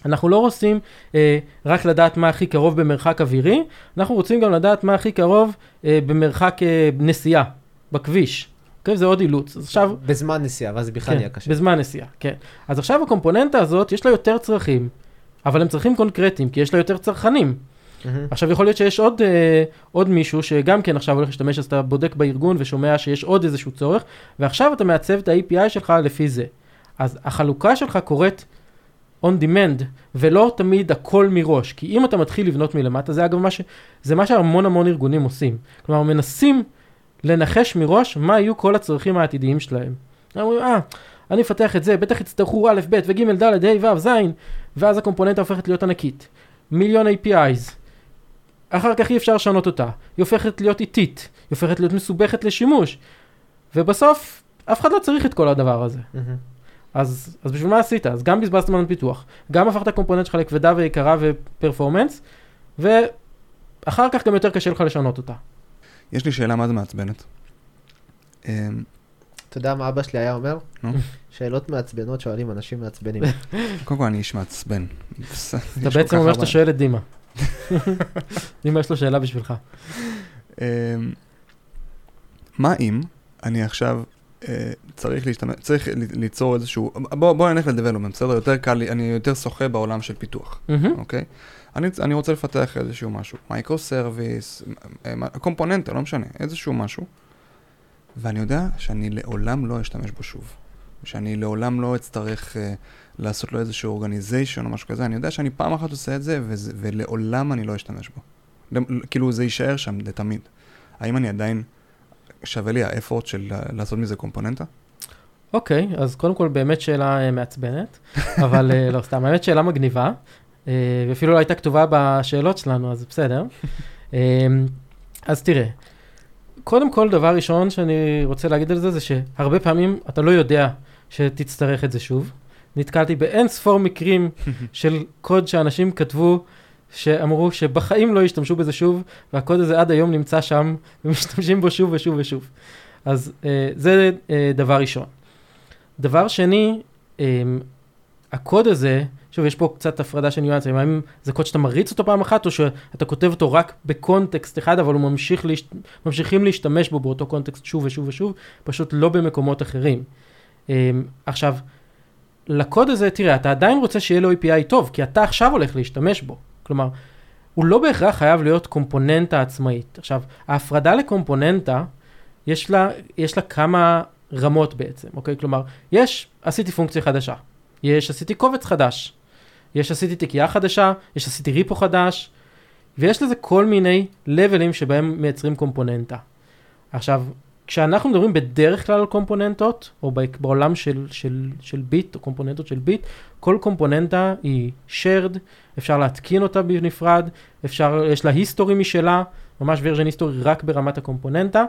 C: אנחנו לא רוצים אה, רק לדעת מה הכי קרוב במרחק אווירי, אנחנו רוצים גם לדעת מה הכי קרוב אה, במרחק אה, נסיעה, בכביש. אוקיי? זה עוד אילוץ. אז עכשיו,
B: בזמן נסיעה, ואז זה בכלל
C: כן,
B: נהיה קשה.
C: בזמן נסיעה, כן. אז עכשיו הקומפוננטה הזאת, יש לה יותר צרכים, אבל הם צרכים קונקרטיים, כי יש לה יותר צרכנים.
B: מהמם.
C: עכשיו יכול להיות שיש עוד, אה, עוד מישהו שגם כן עכשיו הולך להשתמש, אז אתה בודק בארגון ושומע שיש עוד איזשהו צורך, ועכשיו אתה מעצב את ה-API שלך לפי זה. אז החלוקה שלך קורית on demand, ולא תמיד הכל מראש, כי אם אתה מתחיל לבנות מלמטה, זה אגב מה, ש... זה מה שהמון המון ארגונים עושים. כלומר, מנסים לנחש מראש מה יהיו כל הצרכים העתידיים שלהם. הם אומרים, אה, אני אפתח את זה, בטח יצטרכו א', ב' וג', ד', ה', ו', ז', ואז הקומפוננטה הופכת להיות ענקית. מיליון APIs. אחר כך אי אפשר לשנות אותה. היא הופכת להיות איטית, היא הופכת להיות מסובכת לשימוש. ובסוף, אף אחד לא צריך את כל הדבר הזה.
B: מהמם.
C: אז, אז בשביל מה עשית? אז גם בזבזת זמן פיתוח, גם הפכת הקומפוננט שלך לכבדה ויקרה ופרפורמנס, ואחר כך גם יותר קשה לך לשנות אותה.
A: יש לי שאלה מה זה מעצבנת.
B: אתה יודע מה אבא שלי היה אומר?
A: נו.
B: שאלות מעצבנות שואלים אנשים מעצבנים.
A: קודם כל אני איש מעצבן.
C: אתה בעצם אומר שאתה שואל את דימה. דימה יש לו שאלה בשבילך.
A: אמ, מה אם אני עכשיו אה, צריך להשתמש, צריך ליצור איזשהו, בוא, בוא נלך ל development, בסדר? יותר קל לי, אני יותר שוחה בעולם של פיתוח. אוקיי? אני, אני רוצה לפתח איזשהו משהו, micro service, קומפוננטה, לא משנה, איזשהו משהו, ואני יודע שאני לעולם לא אשתמש בו שוב. שאני לעולם לא אצטרך אה, לעשות לו איזשהו organization או משהו כזה, אני יודע שאני פעם אחת עושה את זה, וזה, ולעולם אני לא אשתמש בו. למ- כאילו זה יישאר שם לתמיד. האם אני עדיין, שווה לי האפורט של לעשות מזה קומפוננטה?
C: אוקיי, אז קודם כל באמת שאלה אה, מעצבנת, אבל אה, לא סתם, האמת שאלה מגניבה, ואפילו לא הייתה כתובה בשאלות שלנו, אז בסדר. אז תראה, קודם כל דבר ראשון שאני רוצה להגיד על זה, זה שהרבה פעמים אתה לא יודע שתצטרך את זה שוב. נתקלתי באין ספור מקרים של קוד שאנשים כתבו, שאמרו שבחיים לא ישתמשו בזה שוב, והקוד הזה עד היום נמצא שם, ומשתמשים בו שוב ושוב ושוב. אז אה, זה אה, דבר ראשון. דבר שני, אה, הקוד הזה, שוב, יש פה קצת הפרדה של ניואנסים, האם זה קוד שאתה מריץ אותו פעם אחת, או שאתה כותב אותו רק בקונטקסט אחד, אבל הוא ממשיך להשת... ממשיכים להשתמש בו באותו קונטקסט שוב ושוב ושוב, פשוט לא במקומות אחרים. אה, עכשיו, לקוד הזה, תראה, אתה עדיין רוצה שיהיה לו API טוב, כי אתה עכשיו הולך להשתמש בו. כלומר, הוא לא בהכרח חייב להיות קומפוננטה עצמאית. עכשיו, ההפרדה לקומפוננטה, יש לה, יש לה כמה רמות בעצם, אוקיי? כלומר, יש, עשיתי פונקציה חדשה, יש, עשיתי קובץ חדש, יש, עשיתי תיקייה חדשה, יש, עשיתי ריפו חדש, ויש לזה כל מיני לבלים שבהם מייצרים קומפוננטה. עכשיו, כשאנחנו מדברים בדרך כלל על קומפוננטות, או בעולם של, של, של ביט, או קומפוננטות של ביט, כל קומפוננטה היא shared, אפשר להתקין אותה בנפרד, אפשר, יש לה היסטורי משלה, ממש version היסטורי רק ברמת הקומפוננטה,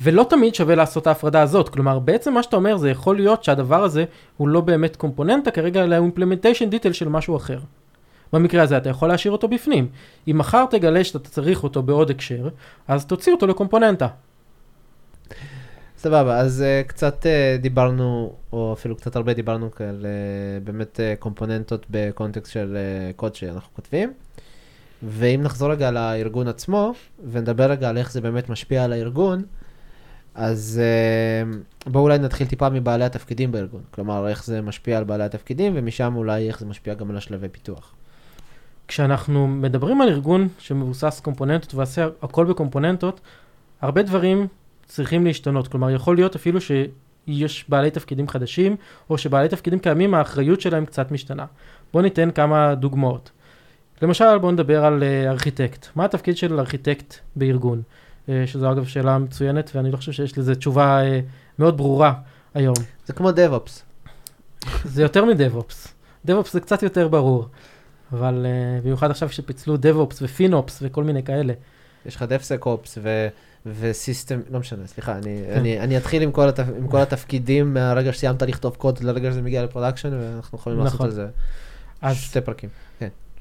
C: ולא תמיד שווה לעשות ההפרדה הזאת, כלומר בעצם מה שאתה אומר זה יכול להיות שהדבר הזה הוא לא באמת קומפוננטה כרגע, אלא הוא implementation detail של משהו אחר. במקרה הזה אתה יכול להשאיר אותו בפנים. אם מחר תגלה שאתה צריך אותו בעוד הקשר, אז תוציא אותו לקומפוננטה.
B: סבבה, אז uh, קצת uh, דיברנו, או אפילו קצת הרבה דיברנו על uh, באמת uh, קומפוננטות בקונטקסט של uh, קוד שאנחנו כותבים. ואם נחזור רגע לארגון עצמו, ונדבר רגע על איך זה באמת משפיע על הארגון, אז uh, בואו אולי נתחיל טיפה מבעלי התפקידים בארגון. כלומר, איך זה משפיע על בעלי התפקידים, ומשם אולי איך זה משפיע גם על השלבי פיתוח.
C: כשאנחנו מדברים על ארגון שמבוסס קומפוננטות ועושה הכל בקומפוננטות, הרבה דברים צריכים להשתנות. כלומר, יכול להיות אפילו שיש בעלי תפקידים חדשים, או שבעלי תפקידים קיימים, האחריות שלהם קצת משתנה. בואו ניתן כמה דוגמאות. למשל, בואו נדבר על uh, ארכיטקט. מה התפקיד של ארכיטקט בארגון? Uh, שזו אגב שאלה מצוינת, ואני לא חושב שיש לזה תשובה uh, מאוד ברורה היום.
B: זה כמו DevOps.
C: זה יותר מ-DevOps. DevOps זה קצת יותר ברור. אבל אה, במיוחד עכשיו שפיצלו DevOps ו FinOps וכל מיני כאלה.
B: יש לך DevSecOps ו... ו system, לא משנה, סליחה, אני, כן. אני, אני אתחיל עם כל, התפ, עם כל התפקידים מהרגע שסיימת לכתוב קוד לרגע שזה מגיע ל production, ואנחנו יכולים נכון. לעשות על זה אז שתי פרקים.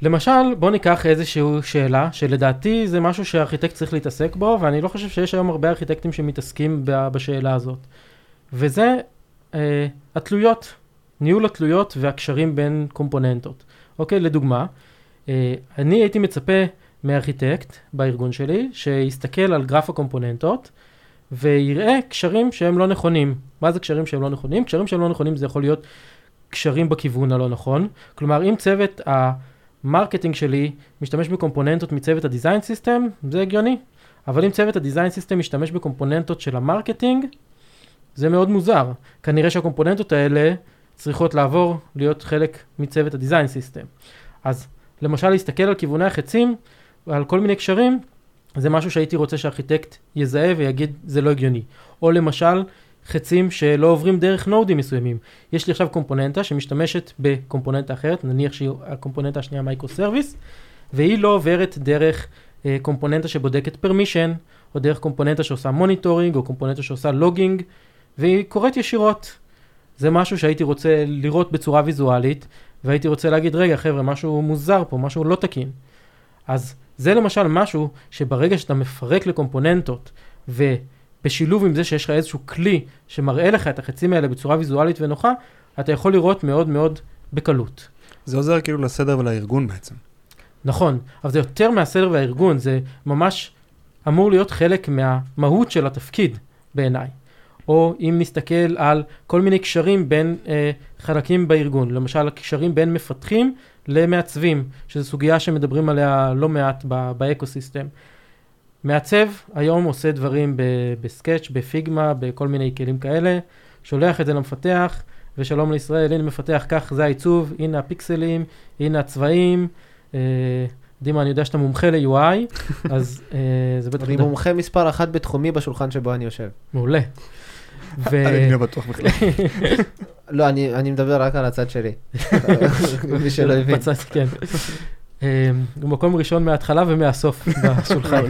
C: למשל, בוא ניקח איזושהי שאלה, שלדעתי זה משהו שהארכיטקט צריך להתעסק בו, ואני לא חושב שיש היום הרבה ארכיטקטים שמתעסקים בשאלה הזאת. וזה אה, התלויות, ניהול התלויות והקשרים בין קומפוננטות. אוקיי, לדוגמה, אה, אני הייתי מצפה מארכיטקט בארגון שלי, שיסתכל על גרף הקומפוננטות ויראה קשרים שהם לא נכונים. מה זה קשרים שהם לא נכונים? קשרים שהם לא נכונים זה יכול להיות קשרים בכיוון הלא נכון. כלומר, אם צוות ה marketing שלי משתמש בקומפוננטות מצוות ה design system, זה הגיוני. אבל אם צוות ה design system משתמש בקומפוננטות של ה marketing, זה מאוד מוזר. כנראה שהקומפוננטות האלה צריכות לעבור להיות חלק מצוות ה design system. אז למשל להסתכל על כיווני החצים ועל כל מיני קשרים, זה משהו שהייתי רוצה שארכיטקט יזהה ויגיד זה לא הגיוני. או למשל חצים שלא עוברים דרך נודים מסוימים. יש לי עכשיו קומפוננטה שמשתמשת בקומפוננטה אחרת, נניח שהקומפוננטה השנייה micro service, והיא לא עוברת דרך אה, קומפוננטה שבודקת permission, או דרך קומפוננטה שעושה monitoring, או קומפוננטה שעושה logging, והיא קוראת ישירות. זה משהו שהייתי רוצה לראות בצורה ויזואלית, והייתי רוצה להגיד, רגע חבר'ה, משהו מוזר פה, משהו לא תקין. אז זה למשל משהו שברגע שאתה מפרק לקומפוננטות, ובשילוב עם זה שיש לך איזשהו כלי שמראה לך את החצים האלה בצורה ויזואלית ונוחה, אתה יכול לראות מאוד מאוד בקלות.
A: זה עוזר כאילו לסדר ולארגון בעצם.
C: נכון, אבל זה יותר מהסדר והארגון, זה ממש אמור להיות חלק מהמהות של התפקיד בעיניי. או אם נסתכל על כל מיני קשרים בין אה, חלקים בארגון, למשל הקשרים בין מפתחים למעצבים, שזו סוגיה שמדברים עליה לא מעט ב ecosystem. מעצב היום עושה דברים ב Sketch, ב Figma, בכל מיני כלים כאלה, שולח את זה למפתח, ושלום לישראל, הנה מפתח, כך זה העיצוב, הנה הפיקסלים, הנה הצבעים. אה, דימה, אני יודע שאתה מומחה ל-UI, אז אה, זה בטח...
B: אני מומחה מספר אחת בתחומי בשולחן שבו אני יושב.
C: מעולה.
A: אני לא בטוח בכלל.
B: לא, אני מדבר רק על הצד שלי. מי שלא הבין.
C: בצד, כן. אמ, מקום ראשון מההתחלה ומהסוף בשולחן.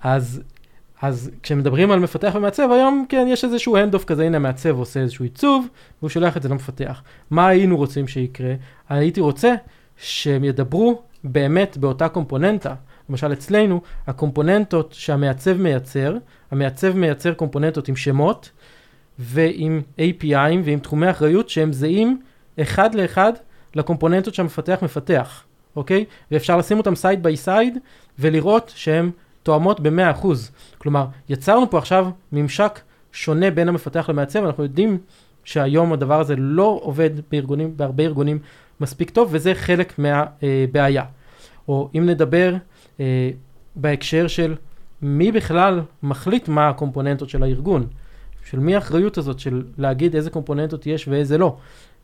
C: אז, אז כשמדברים על מפתח ומעצב, היום כן, יש איזשהו hand-off כזה, הנה המעצב עושה איזשהו עיצוב, והוא שולח את זה למפתח. מה היינו רוצים שיקרה? הייתי רוצה שהם ידברו באמת באותה קומפוננטה. למשל אצלנו, הקומפוננטות שהמעצב מייצר, המעצב מייצר קומפוננטות עם שמות ועם API'ים ועם תחומי אחריות שהם זהים אחד לאחד לקומפוננטות שהמפתח מפתח, אוקיי? ואפשר לשים אותם side by side ולראות שהן תואמות ב-100%. כלומר, יצרנו פה עכשיו ממשק שונה בין המפתח למעצב, אנחנו יודעים שהיום הדבר הזה לא עובד בארגונים, בהרבה ארגונים מספיק טוב, וזה חלק מהבעיה. או אם נדבר אה, בהקשר של מי בכלל מחליט מה הקומפוננטות של הארגון, של מי האחריות הזאת של להגיד איזה קומפוננטות יש ואיזה לא.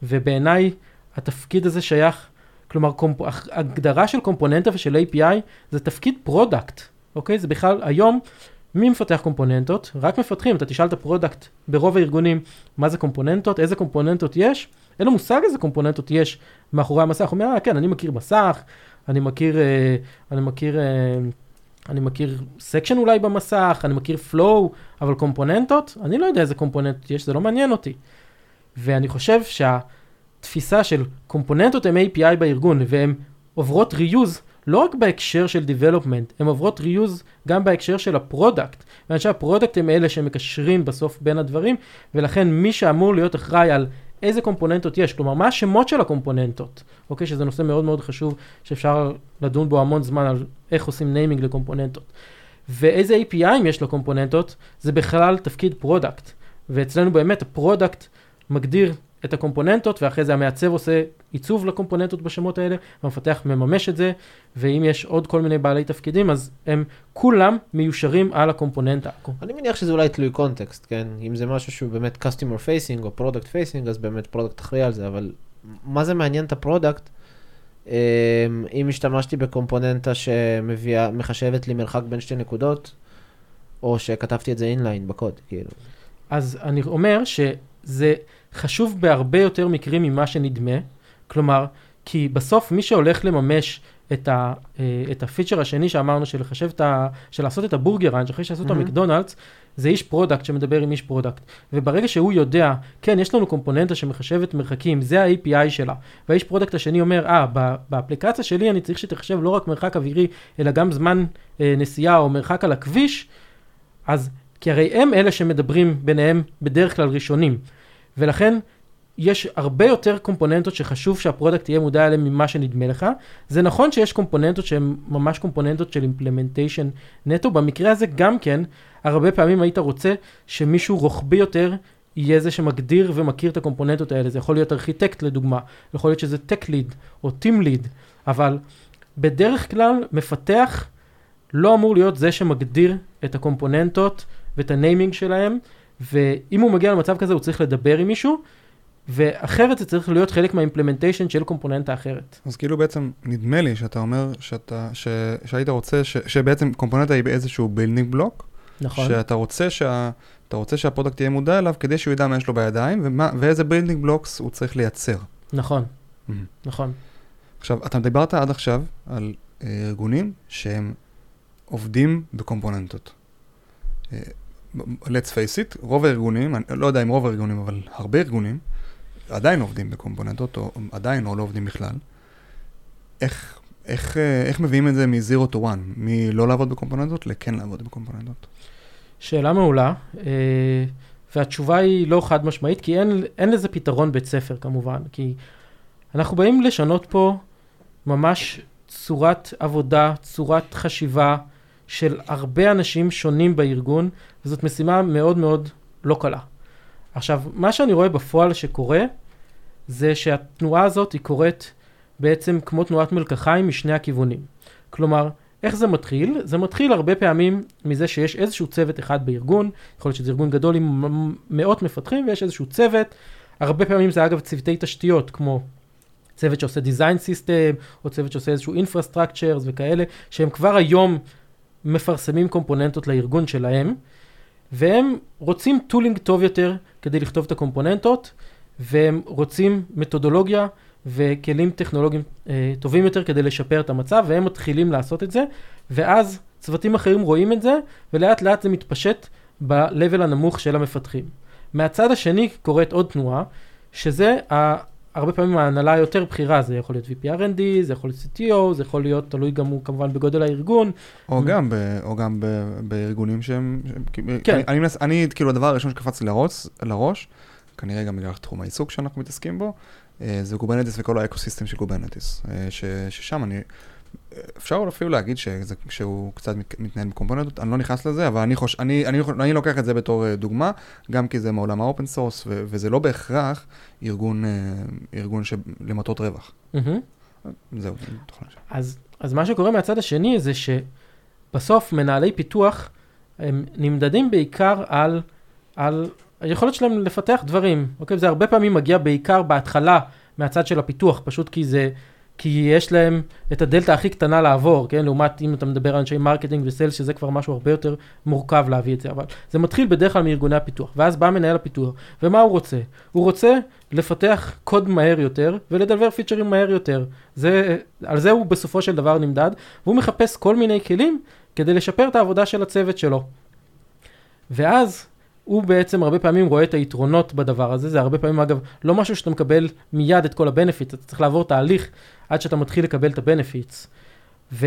C: ובעיניי התפקיד הזה שייך, כלומר קומפ... הגדרה של קומפוננטה ושל API זה תפקיד product, אוקיי? זה בכלל היום, מי מפתח קומפוננטות? רק מפתחים, אתה תשאל את ה product ברוב הארגונים מה זה קומפוננטות, איזה קומפוננטות יש, אין לו מושג איזה קומפוננטות יש מאחורי המסך, הוא אומר, אה, כן, אני מכיר מסך, אני מכיר, אה, אני מכיר, אה, אני מכיר section אולי במסך, אני מכיר flow, אבל קומפוננטות, אני לא יודע איזה קומפוננטות יש, זה לא מעניין אותי. ואני חושב שהתפיסה של קומפוננטות הם API בארגון, והן עוברות reuse לא רק בהקשר של development, הן עוברות reuse גם בהקשר של ה product. ואנשי ה product הם אלה שמקשרים בסוף בין הדברים, ולכן מי שאמור להיות אחראי על איזה קומפוננטות יש, כלומר מה השמות של הקומפוננטות, אוקיי? שזה נושא מאוד מאוד חשוב שאפשר לדון בו המון זמן על איך עושים naming לקומפוננטות. ואיזה API'ים יש לקומפוננטות, זה בכלל תפקיד product. ואצלנו באמת ה product מגדיר את הקומפוננטות, ואחרי זה המעצב עושה עיצוב לקומפוננטות בשמות האלה, והמפתח מממש את זה, ואם יש עוד כל מיני בעלי תפקידים, אז הם כולם מיושרים על הקומפוננטה.
B: אני מניח שזה אולי תלוי context, כן? אם זה משהו שהוא באמת customer facing או product facing, אז באמת product אחראי על זה, אבל מה זה מעניין את ה product? אמ, אם השתמשתי בקומפוננטה שמחשבת לי מרחק בין שתי נקודות, או שכתבתי את זה inline בקוד, כאילו.
C: אז אני אומר שזה חשוב בהרבה יותר מקרים ממה שנדמה. כלומר, כי בסוף מי שהולך לממש את, ה, אה, את הפיצ'ר השני שאמרנו של לחשב את ה... של לעשות את הבורגר ראנץ' אחרי שעשו mm-hmm. את המקדונלדס, זה איש product שמדבר עם איש product. וברגע שהוא יודע, כן, יש לנו קומפוננטה שמחשבת מרחקים, זה ה-API שלה. והאיש product השני אומר, אה, באפליקציה שלי אני צריך שתחשב לא רק מרחק אווירי, אלא גם זמן אה, נסיעה או מרחק על הכביש, אז, כי הרי הם אלה שמדברים ביניהם בדרך כלל ראשונים. ולכן, יש הרבה יותר קומפוננטות שחשוב שה product יהיה מודע אליהן ממה שנדמה לך. זה נכון שיש קומפוננטות שהן ממש קומפוננטות של implementation נטו, במקרה הזה גם כן, הרבה פעמים היית רוצה שמישהו רוחבי יותר יהיה זה שמגדיר ומכיר את הקומפוננטות האלה. זה יכול להיות ארכיטקט לדוגמה, יכול להיות שזה tech lead או team lead, אבל בדרך כלל מפתח לא אמור להיות זה שמגדיר את הקומפוננטות ואת ה naming שלהם, ואם הוא מגיע למצב כזה הוא צריך לדבר עם מישהו. ואחרת זה צריך להיות חלק מה implementation של קומפוננטה אחרת.
A: אז כאילו בעצם נדמה לי שאתה אומר שאתה, ש, שהיית רוצה, ש, שבעצם קומפוננטה היא באיזשהו building block.
C: נכון.
A: שאתה רוצה, שה, רוצה שה product יהיה מודע אליו כדי שהוא ידע מה יש לו בידיים ומה, ואיזה building blocks הוא צריך לייצר.
C: נכון, mm-hmm. נכון.
A: עכשיו, אתה דיברת עד עכשיו על אה, ארגונים שהם עובדים בקומפוננטות. Let's face it, רוב הארגונים, אני לא יודע אם רוב הארגונים, אבל הרבה ארגונים, עדיין עובדים בקומפוננטות, או עדיין או לא עובדים בכלל. איך, איך, אה, איך מביאים את זה מ-0 to 1, מלא לעבוד בקומפוננטות לכן לעבוד בקומפוננטות?
C: שאלה מעולה, אה, והתשובה היא לא חד משמעית, כי אין, אין לזה פתרון בית ספר כמובן, כי אנחנו באים לשנות פה ממש צורת עבודה, צורת חשיבה של הרבה אנשים שונים בארגון, וזאת משימה מאוד מאוד לא קלה. עכשיו, מה שאני רואה בפועל שקורה, זה שהתנועה הזאת היא קורית בעצם כמו תנועת מלקחיים משני הכיוונים. כלומר, איך זה מתחיל? זה מתחיל הרבה פעמים מזה שיש איזשהו צוות אחד בארגון, יכול להיות שזה ארגון גדול עם מאות מפתחים ויש איזשהו צוות, הרבה פעמים זה אגב צוותי תשתיות כמו צוות שעושה design system, או צוות שעושה איזשהו infrastructures וכאלה, שהם כבר היום מפרסמים קומפוננטות לארגון שלהם, והם רוצים tooling טוב יותר כדי לכתוב את הקומפוננטות, והם רוצים מתודולוגיה וכלים טכנולוגיים אה, טובים יותר כדי לשפר את המצב, והם מתחילים לעשות את זה, ואז צוותים אחרים רואים את זה, ולאט לאט זה מתפשט ב-level הנמוך של המפתחים. מהצד השני קורית עוד תנועה, שזה הרבה פעמים ההנהלה היותר בכירה, זה יכול להיות VP R&D, זה יכול להיות CTO, זה יכול להיות, תלוי גם הוא כמובן בגודל הארגון.
A: או. גם, ב, או גם ב, בארגונים שהם, שהם כן. אני, אני, אני, כאילו הדבר הראשון שקפץ לי לראש, לראש, כנראה גם בגלל תחום העיסוק שאנחנו מתעסקים בו, אה, זה Kubernetes וכל ה ecosystem של Kubernetes, אה, ששם אני, אפשר אפילו להגיד שזה, שהוא קצת מתנהל בקומפוננטות, אני לא נכנס לזה, אבל אני, חוש, אני, אני, אני לוקח את זה בתור אה, דוגמה, גם כי זה מעולם ה open source, וזה לא בהכרח ארגון, ארגון למטרות רווח.
C: Mm-hmm.
A: זהו,
C: אז אז מה שקורה מהצד השני זה שבסוף מנהלי פיתוח הם נמדדים בעיקר על, על היכולת שלהם לפתח דברים, אוקיי? זה הרבה פעמים מגיע בעיקר בהתחלה מהצד של הפיתוח, פשוט כי זה, כי יש להם את הדלתא הכי קטנה לעבור, כן? לעומת אם אתה מדבר על אנשי marketing ו sales, שזה כבר משהו הרבה יותר מורכב להביא את זה, אבל זה מתחיל בדרך כלל מארגוני הפיתוח, ואז בא מנהל הפיתוח, ומה הוא רוצה? הוא רוצה לפתח קוד מהר יותר ול deliver feature ים מהר יותר. זה, על זה הוא בסופו של דבר נמדד, והוא מחפש כל מיני כלים כדי לשפר את העבודה של הצוות שלו. ואז הוא בעצם הרבה פעמים רואה את היתרונות בדבר הזה, זה הרבה פעמים אגב לא משהו שאתה מקבל מיד את כל ה benefits, אתה צריך לעבור תהליך עד שאתה מתחיל לקבל את ה benefits. ו...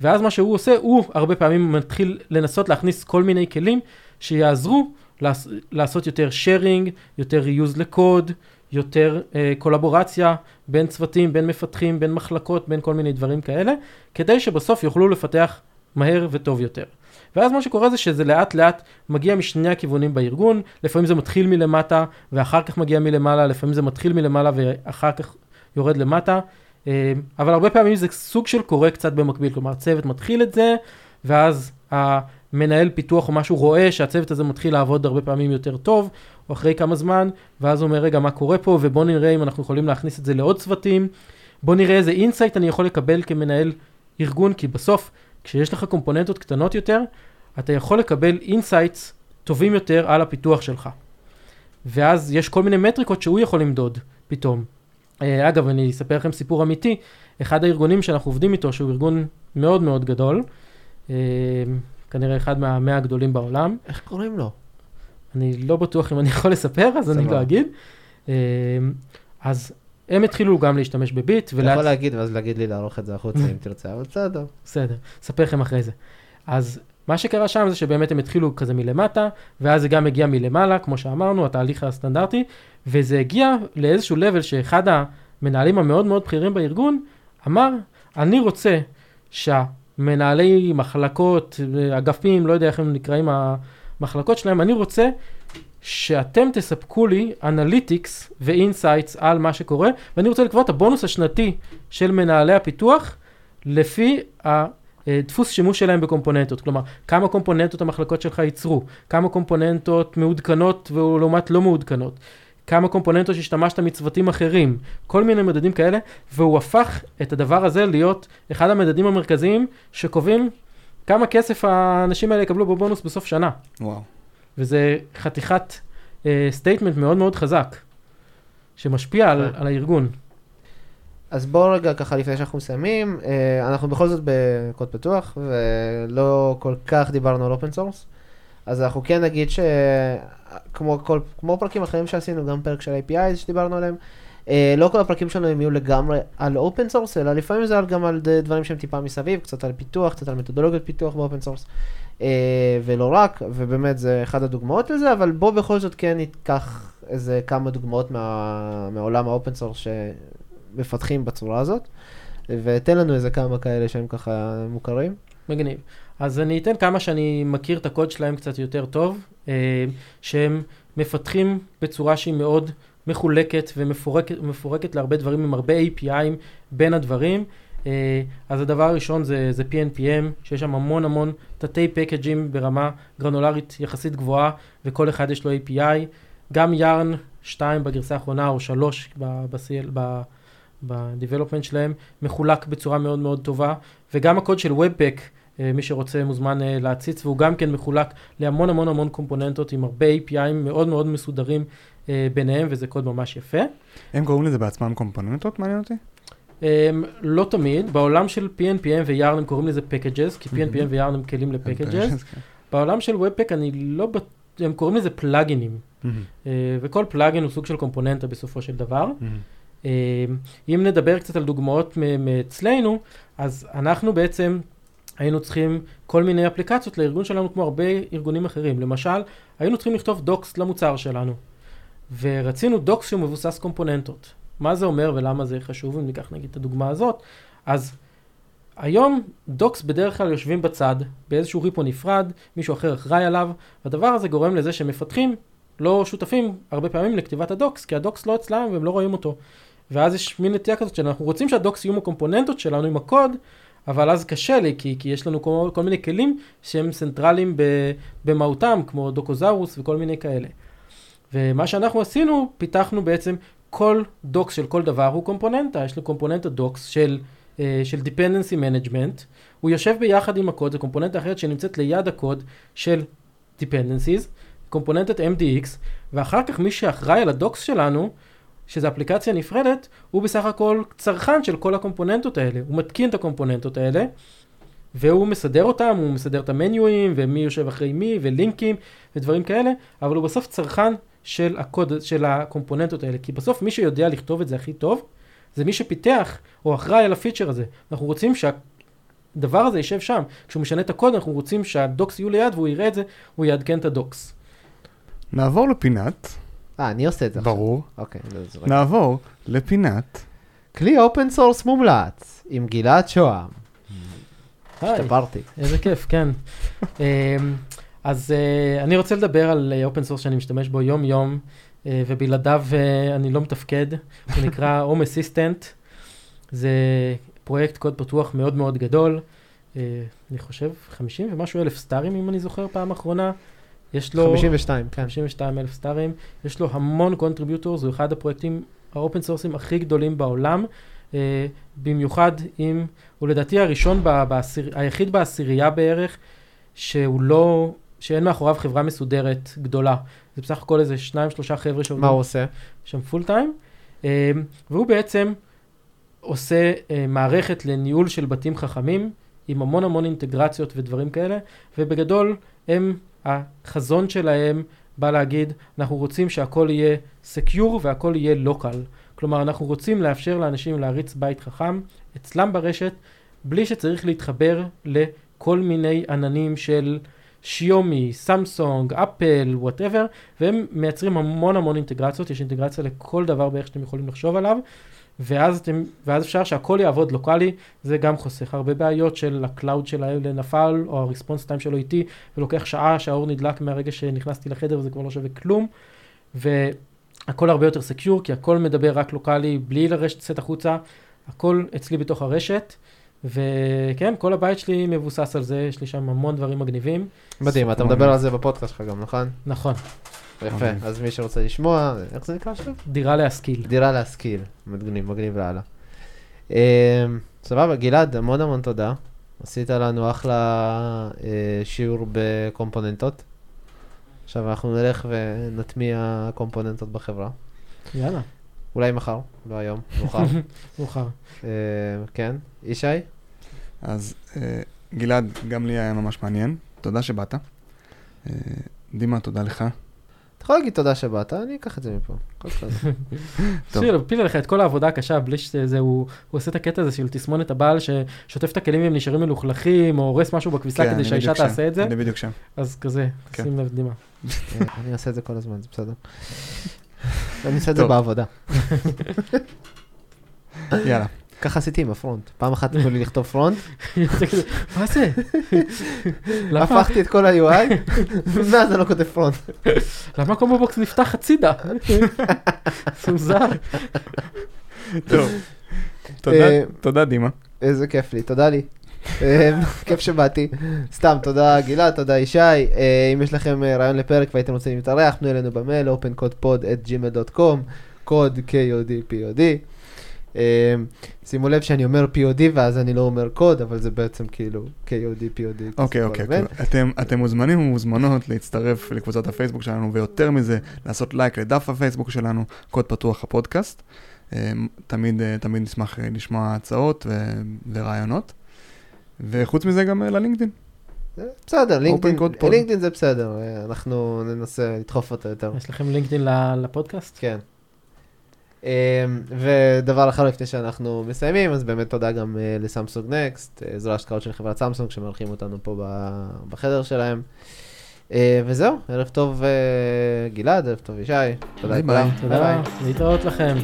C: ואז מה שהוא עושה, הוא הרבה פעמים מתחיל לנסות להכניס כל מיני כלים שיעזרו לעש... לעשות יותר sharing, יותר reuse לקוד, יותר uh, קולבורציה בין צוותים, בין מפתחים, בין מחלקות, בין כל מיני דברים כאלה, כדי שבסוף יוכלו לפתח מהר וטוב יותר. ואז מה שקורה זה שזה לאט לאט מגיע משני הכיוונים בארגון, לפעמים זה מתחיל מלמטה ואחר כך מגיע מלמעלה, לפעמים זה מתחיל מלמעלה ואחר כך יורד למטה, אה, אבל הרבה פעמים זה סוג של קורה קצת במקביל, כלומר צוות מתחיל את זה, ואז המנהל פיתוח או משהו רואה שהצוות הזה מתחיל לעבוד הרבה פעמים יותר טוב, או אחרי כמה זמן, ואז הוא אומר רגע מה קורה פה, ובוא נראה אם אנחנו יכולים להכניס את זה לעוד צוותים, בוא נראה איזה insight אני יכול לקבל כמנהל ארגון, כי בסוף כשיש לך קומפוננטות קטנות יותר, אתה יכול לקבל insights טובים יותר על הפיתוח שלך. ואז יש כל מיני מטריקות שהוא יכול למדוד פתאום. אה, אגב, אני אספר לכם סיפור אמיתי, אחד הארגונים שאנחנו עובדים איתו, שהוא ארגון מאוד מאוד גדול, אה, כנראה אחד מהמאה הגדולים בעולם.
B: איך קוראים לו?
C: אני לא בטוח אם אני יכול לספר, אז אני לא אגיד. אה, אז הם התחילו גם להשתמש בביט.
B: אתה יכול להגיד ואז להגיד לי לערוך את זה החוצה אם תרצה, אבל בסדר.
C: בסדר, אספר לכם אחרי זה. אז מה שקרה שם זה שבאמת הם התחילו כזה מלמטה, ואז זה גם הגיע מלמעלה, כמו שאמרנו, התהליך הסטנדרטי, וזה הגיע לאיזשהו לבל שאחד המנהלים המאוד מאוד בכירים בארגון אמר, אני רוצה שהמנהלי מחלקות, אגפים, לא יודע איך הם נקראים המחלקות שלהם, אני רוצה שאתם תספקו לי analytics ו insights על מה שקורה, ואני רוצה לקבוע את הבונוס השנתי של מנהלי הפיתוח לפי הדפוס שימוש שלהם בקומפוננטות. כלומר, כמה קומפוננטות המחלקות שלך ייצרו, כמה קומפוננטות מעודכנות ולעומת לא מעודכנות. כמה קומפוננטות שהשתמשת מצוותים אחרים, כל מיני מדדים כאלה, והוא הפך את הדבר הזה להיות אחד המדדים המרכזיים שקובעים כמה כסף האנשים האלה יקבלו בבונוס בסוף שנה.
A: וואו.
C: וזה חתיכת statement uh, מאוד מאוד חזק, שמשפיע על,
B: כן.
C: על הארגון.
B: אז בואו רגע ככה לפני שאנחנו מסיימים, אה, אנחנו בכל זאת בקוד פתוח ולא כל כך דיברנו על open source, אז אנחנו כן נגיד שכמו כל, כמו פרקים אחרים שעשינו, גם פרק של API שדיברנו עליהם, אה, לא כל הפרקים שלנו הם יהיו לגמרי על open source, אלא לפעמים זה גם על דברים שהם טיפה מסביב, קצת על פיתוח, קצת על מתודולוגיות פיתוח ב open source, אה, ולא רק, ובאמת זה אחד הדוגמאות לזה, אבל בוא בכל זאת כן ניקח איזה כמה דוגמאות מה, מעולם ה open source שמפתחים בצורה הזאת, ותן לנו איזה כמה כאלה שהם ככה מוכרים.
C: מגניב. אז אני אתן כמה שאני מכיר את הקוד שלהם קצת יותר טוב, אה, שהם מפתחים בצורה שהיא מאוד מחולקת ומפורקת להרבה דברים עם הרבה API ים בין הדברים. אה, אז הדבר הראשון זה, זה PNPM, שיש שם המון המון תתי פקאג'ים ברמה גרנולרית יחסית גבוהה, וכל אחד יש לו API. גם יארן 2 בגרסה האחרונה, או 3 ב-CL, ב-development שלהם, מחולק בצורה מאוד מאוד טובה, וגם הקוד של Webpack, אה, מי שרוצה מוזמן אה, להציץ, והוא גם כן מחולק להמון המון המון קומפוננטות עם הרבה API'ים מאוד מאוד מסודרים ביניהם, וזה קוד ממש יפה.
A: הם קוראים לזה בעצמם קומפוננטות, מעניין אותי?
C: Um, לא תמיד, בעולם של PNPM ויארן הם קוראים לזה packages, כי PNPM ויארן הם כלים לפקאג'ס.
A: כן.
C: בעולם של Webpack אני לא, בט- הם קוראים לזה פלאגינים, uh, וכל פלאגין הוא סוג של קומפוננטה בסופו של דבר. Uh, אם נדבר קצת על דוגמאות מאצלנו, אז אנחנו בעצם היינו צריכים כל מיני אפליקציות לארגון שלנו כמו הרבה ארגונים אחרים. למשל, היינו צריכים לכתוב docs למוצר שלנו, ורצינו docs שהוא מבוסס קומפוננטות. מה זה אומר ולמה זה חשוב, אם ניקח נגיד את הדוגמה הזאת, אז היום docs בדרך כלל יושבים בצד, באיזשהו repo נפרד, מישהו אחר אחראי עליו, והדבר הזה גורם לזה שמפתחים לא שותפים הרבה פעמים לכתיבת ה docs, כי ה docs לא אצלם והם לא רואים אותו. ואז יש מין נטייה כזאת שאנחנו רוצים שה docs יהיו הקומפוננטות שלנו עם הקוד, אבל אז קשה לי, כי, כי יש לנו כל, כל מיני כלים שהם central יים במהותם, כמו דוקוזאורוס וכל מיני כאלה. ומה שאנחנו עשינו, פיתחנו בעצם כל דוקס של כל דבר הוא קומפוננטה, יש לו קומפוננטה דוקס של, אה, של dependency management, הוא יושב ביחד עם הקוד, זו קומפוננטה אחרת שנמצאת ליד הקוד של dependencies, קומפוננטת MDX, ואחר כך מי שאחראי על הדוקס שלנו, שזו אפליקציה נפרדת, הוא בסך הכל צרכן של כל הקומפוננטות האלה. הוא מתקין את הקומפוננטות האלה, והוא מסדר אותם, הוא מסדר את המניואים, ומי יושב אחרי מי, ולינקים, ודברים כאלה, אבל הוא בסוף צרכן של הקוד, של הקומפוננטות האלה. כי בסוף מי שיודע לכתוב את זה הכי טוב, זה מי שפיתח, או אחראי על הפיצ'ר הזה. אנחנו רוצים שהדבר הזה יישב שם. כשהוא משנה את הקוד, אנחנו רוצים שהדוקס יהיו ליד, והוא יראה את זה, הוא יעדכן את הדוקס.
A: נעבור לפינת,
B: אה, אני עושה את זה
A: ברור,
B: עכשיו. אוקיי, לא, זה רק-
A: נעבור לפינת,
B: כלי open source מומלץ, עם גלעד שוהם. השתפרתי.
C: איזה כיף, כן. אז אה, אני רוצה לדבר על open source שאני משתמש בו יום-יום, אה, ובלעדיו אה, אני לא מתפקד. הוא נקרא Home Assistant. זה פרויקט קוד פתוח מאוד מאוד גדול. אה, אני חושב 50 ומשהו אלף star ים, אם אני זוכר פעם אחרונה. יש לו...
B: 52, כן.
C: 52 אלף star ים, יש לו המון contributors, הוא אחד הפרויקטים ה open source ים הכי גדולים בעולם, אה, במיוחד אם, הוא לדעתי הראשון, ב- בעשיר, היחיד בעשירייה בערך, שהוא לא, שאין מאחוריו חברה מסודרת גדולה. זה בסך הכל איזה שניים שלושה חבר'ה
B: מה
C: שעובדים
B: הוא עושה?
C: שם full time, אה, והוא בעצם עושה אה, מערכת לניהול של בתים חכמים, עם המון המון אינטגרציות ודברים כאלה, ובגדול הם, החזון שלהם בא להגיד, אנחנו רוצים שהכל יהיה secure והכל יהיה local. כלומר, אנחנו רוצים לאפשר לאנשים להריץ בית חכם אצלם ברשת, בלי שצריך להתחבר לכל מיני עננים של שיומי, סמסונג, אפל, whatever, והם מייצרים המון המון אינטגרציות, יש אינטגרציה לכל דבר בערך שאתם יכולים לחשוב עליו, ואז, אתם, ואז אפשר שהכל יעבוד לוקאלי, זה גם חוסך הרבה בעיות של ה cloud של האלה נפל, או ה response time שלו איטי, ולוקח שעה שהאור נדלק מהרגע שנכנסתי לחדר וזה כבר לא שווה כלום, והכל הרבה יותר secure, כי הכל מדבר רק לוקאלי, בלי לרשת לצאת החוצה, הכל אצלי בתוך הרשת. וכן, כל הבית שלי מבוסס על זה, יש לי שם המון דברים מגניבים.
B: מדהים, אתה מדבר על זה בפודקאסט שלך גם, נכון?
C: נכון,
B: יפה. אז מי שרוצה לשמוע, איך זה נקרא עכשיו?
C: דירה להשכיל.
B: דירה להשכיל, מגניב, מגניב לאללה. אמ, סבבה, גלעד, המון המון תודה. עשית לנו אחלה אה, שיעור בקומפוננטות. עכשיו אנחנו נלך ונטמיע קומפוננטות בחברה.
C: יאללה,
B: אולי מחר, לא היום, מאוחר.
C: מאוחר.
B: אה, כן, ישי?
A: אז אה, גלעד, גם לי היה ממש מעניין, תודה שבאת. אה, דימה, תודה לך.
B: אתה יכול להגיד תודה שבאת, אני אקח את זה מפה.
C: שיר, הפיל עליך את כל העבודה הקשה, בלי שזה, הוא עושה את הקטע הזה של תסמונת הבעל, ששוטף את הכלים והם נשארים מלוכלכים, או הורס משהו בכביסה
A: כן,
C: כדי שהאישה תעשה את זה,
A: אני בדיוק שם.
C: אז כזה,
A: כן.
C: שים לב, דימה.
B: אני אעשה את זה כל הזמן, זה בסדר. אני אעשה את זה. בעבודה.
A: יאללה.
B: ככה עשיתי עם הפרונט. פעם אחת נתנו לי לכתוב פרונט,
C: מה זה?
B: הפכתי את כל ה-UI, ומאז אני לא כותב front.
C: למה combo box נפתח הצידה? זה מוזר.
A: טוב. תודה,
B: אה,
A: תודה דימה.
B: איזה כיף לי, תודה לי. אה, כיף שבאתי. סתם, תודה גלעד, תודה ישי. אה, אם יש לכם אה, רעיון לפרק והייתם רוצים להתארח, פנו אלינו במייל, opencodepod@gmail.com, קוד KOD-POD. אה, שימו לב שאני אומר POD ואז אני לא אומר קוד, אבל זה בעצם כאילו KOD-POD.
A: אוקיי, אוקיי, אוקיי. אתם, מוזמנים ומוזמנות להצטרף לקבוצת הפייסבוק שלנו, ויותר מזה, לעשות לייק לדף הפייסבוק שלנו, קוד פתוח הפודקאסט. תמיד, אה, תמיד נשמח לשמוע הצעות ורעיונות. וחוץ מזה גם אה, ללינקדאין.
B: בסדר, לינקדאין, זה בסדר, אה, אנחנו ננסה לדחוף אותו יותר.
C: יש לכם לינקדאין לפודקאסט?
B: כן. אמ, ודבר אחר לפני שאנחנו מסיימים, אז באמת תודה גם אה, לסמסונג נקסט, אה, זרוע השקעות של חברת סמסונג שמארחים אותנו פה בחדר שלהם. וזהו, ערב טוב גלעד, ערב טוב ישי, תודה לכולם.
C: תודה, להתראות לכם.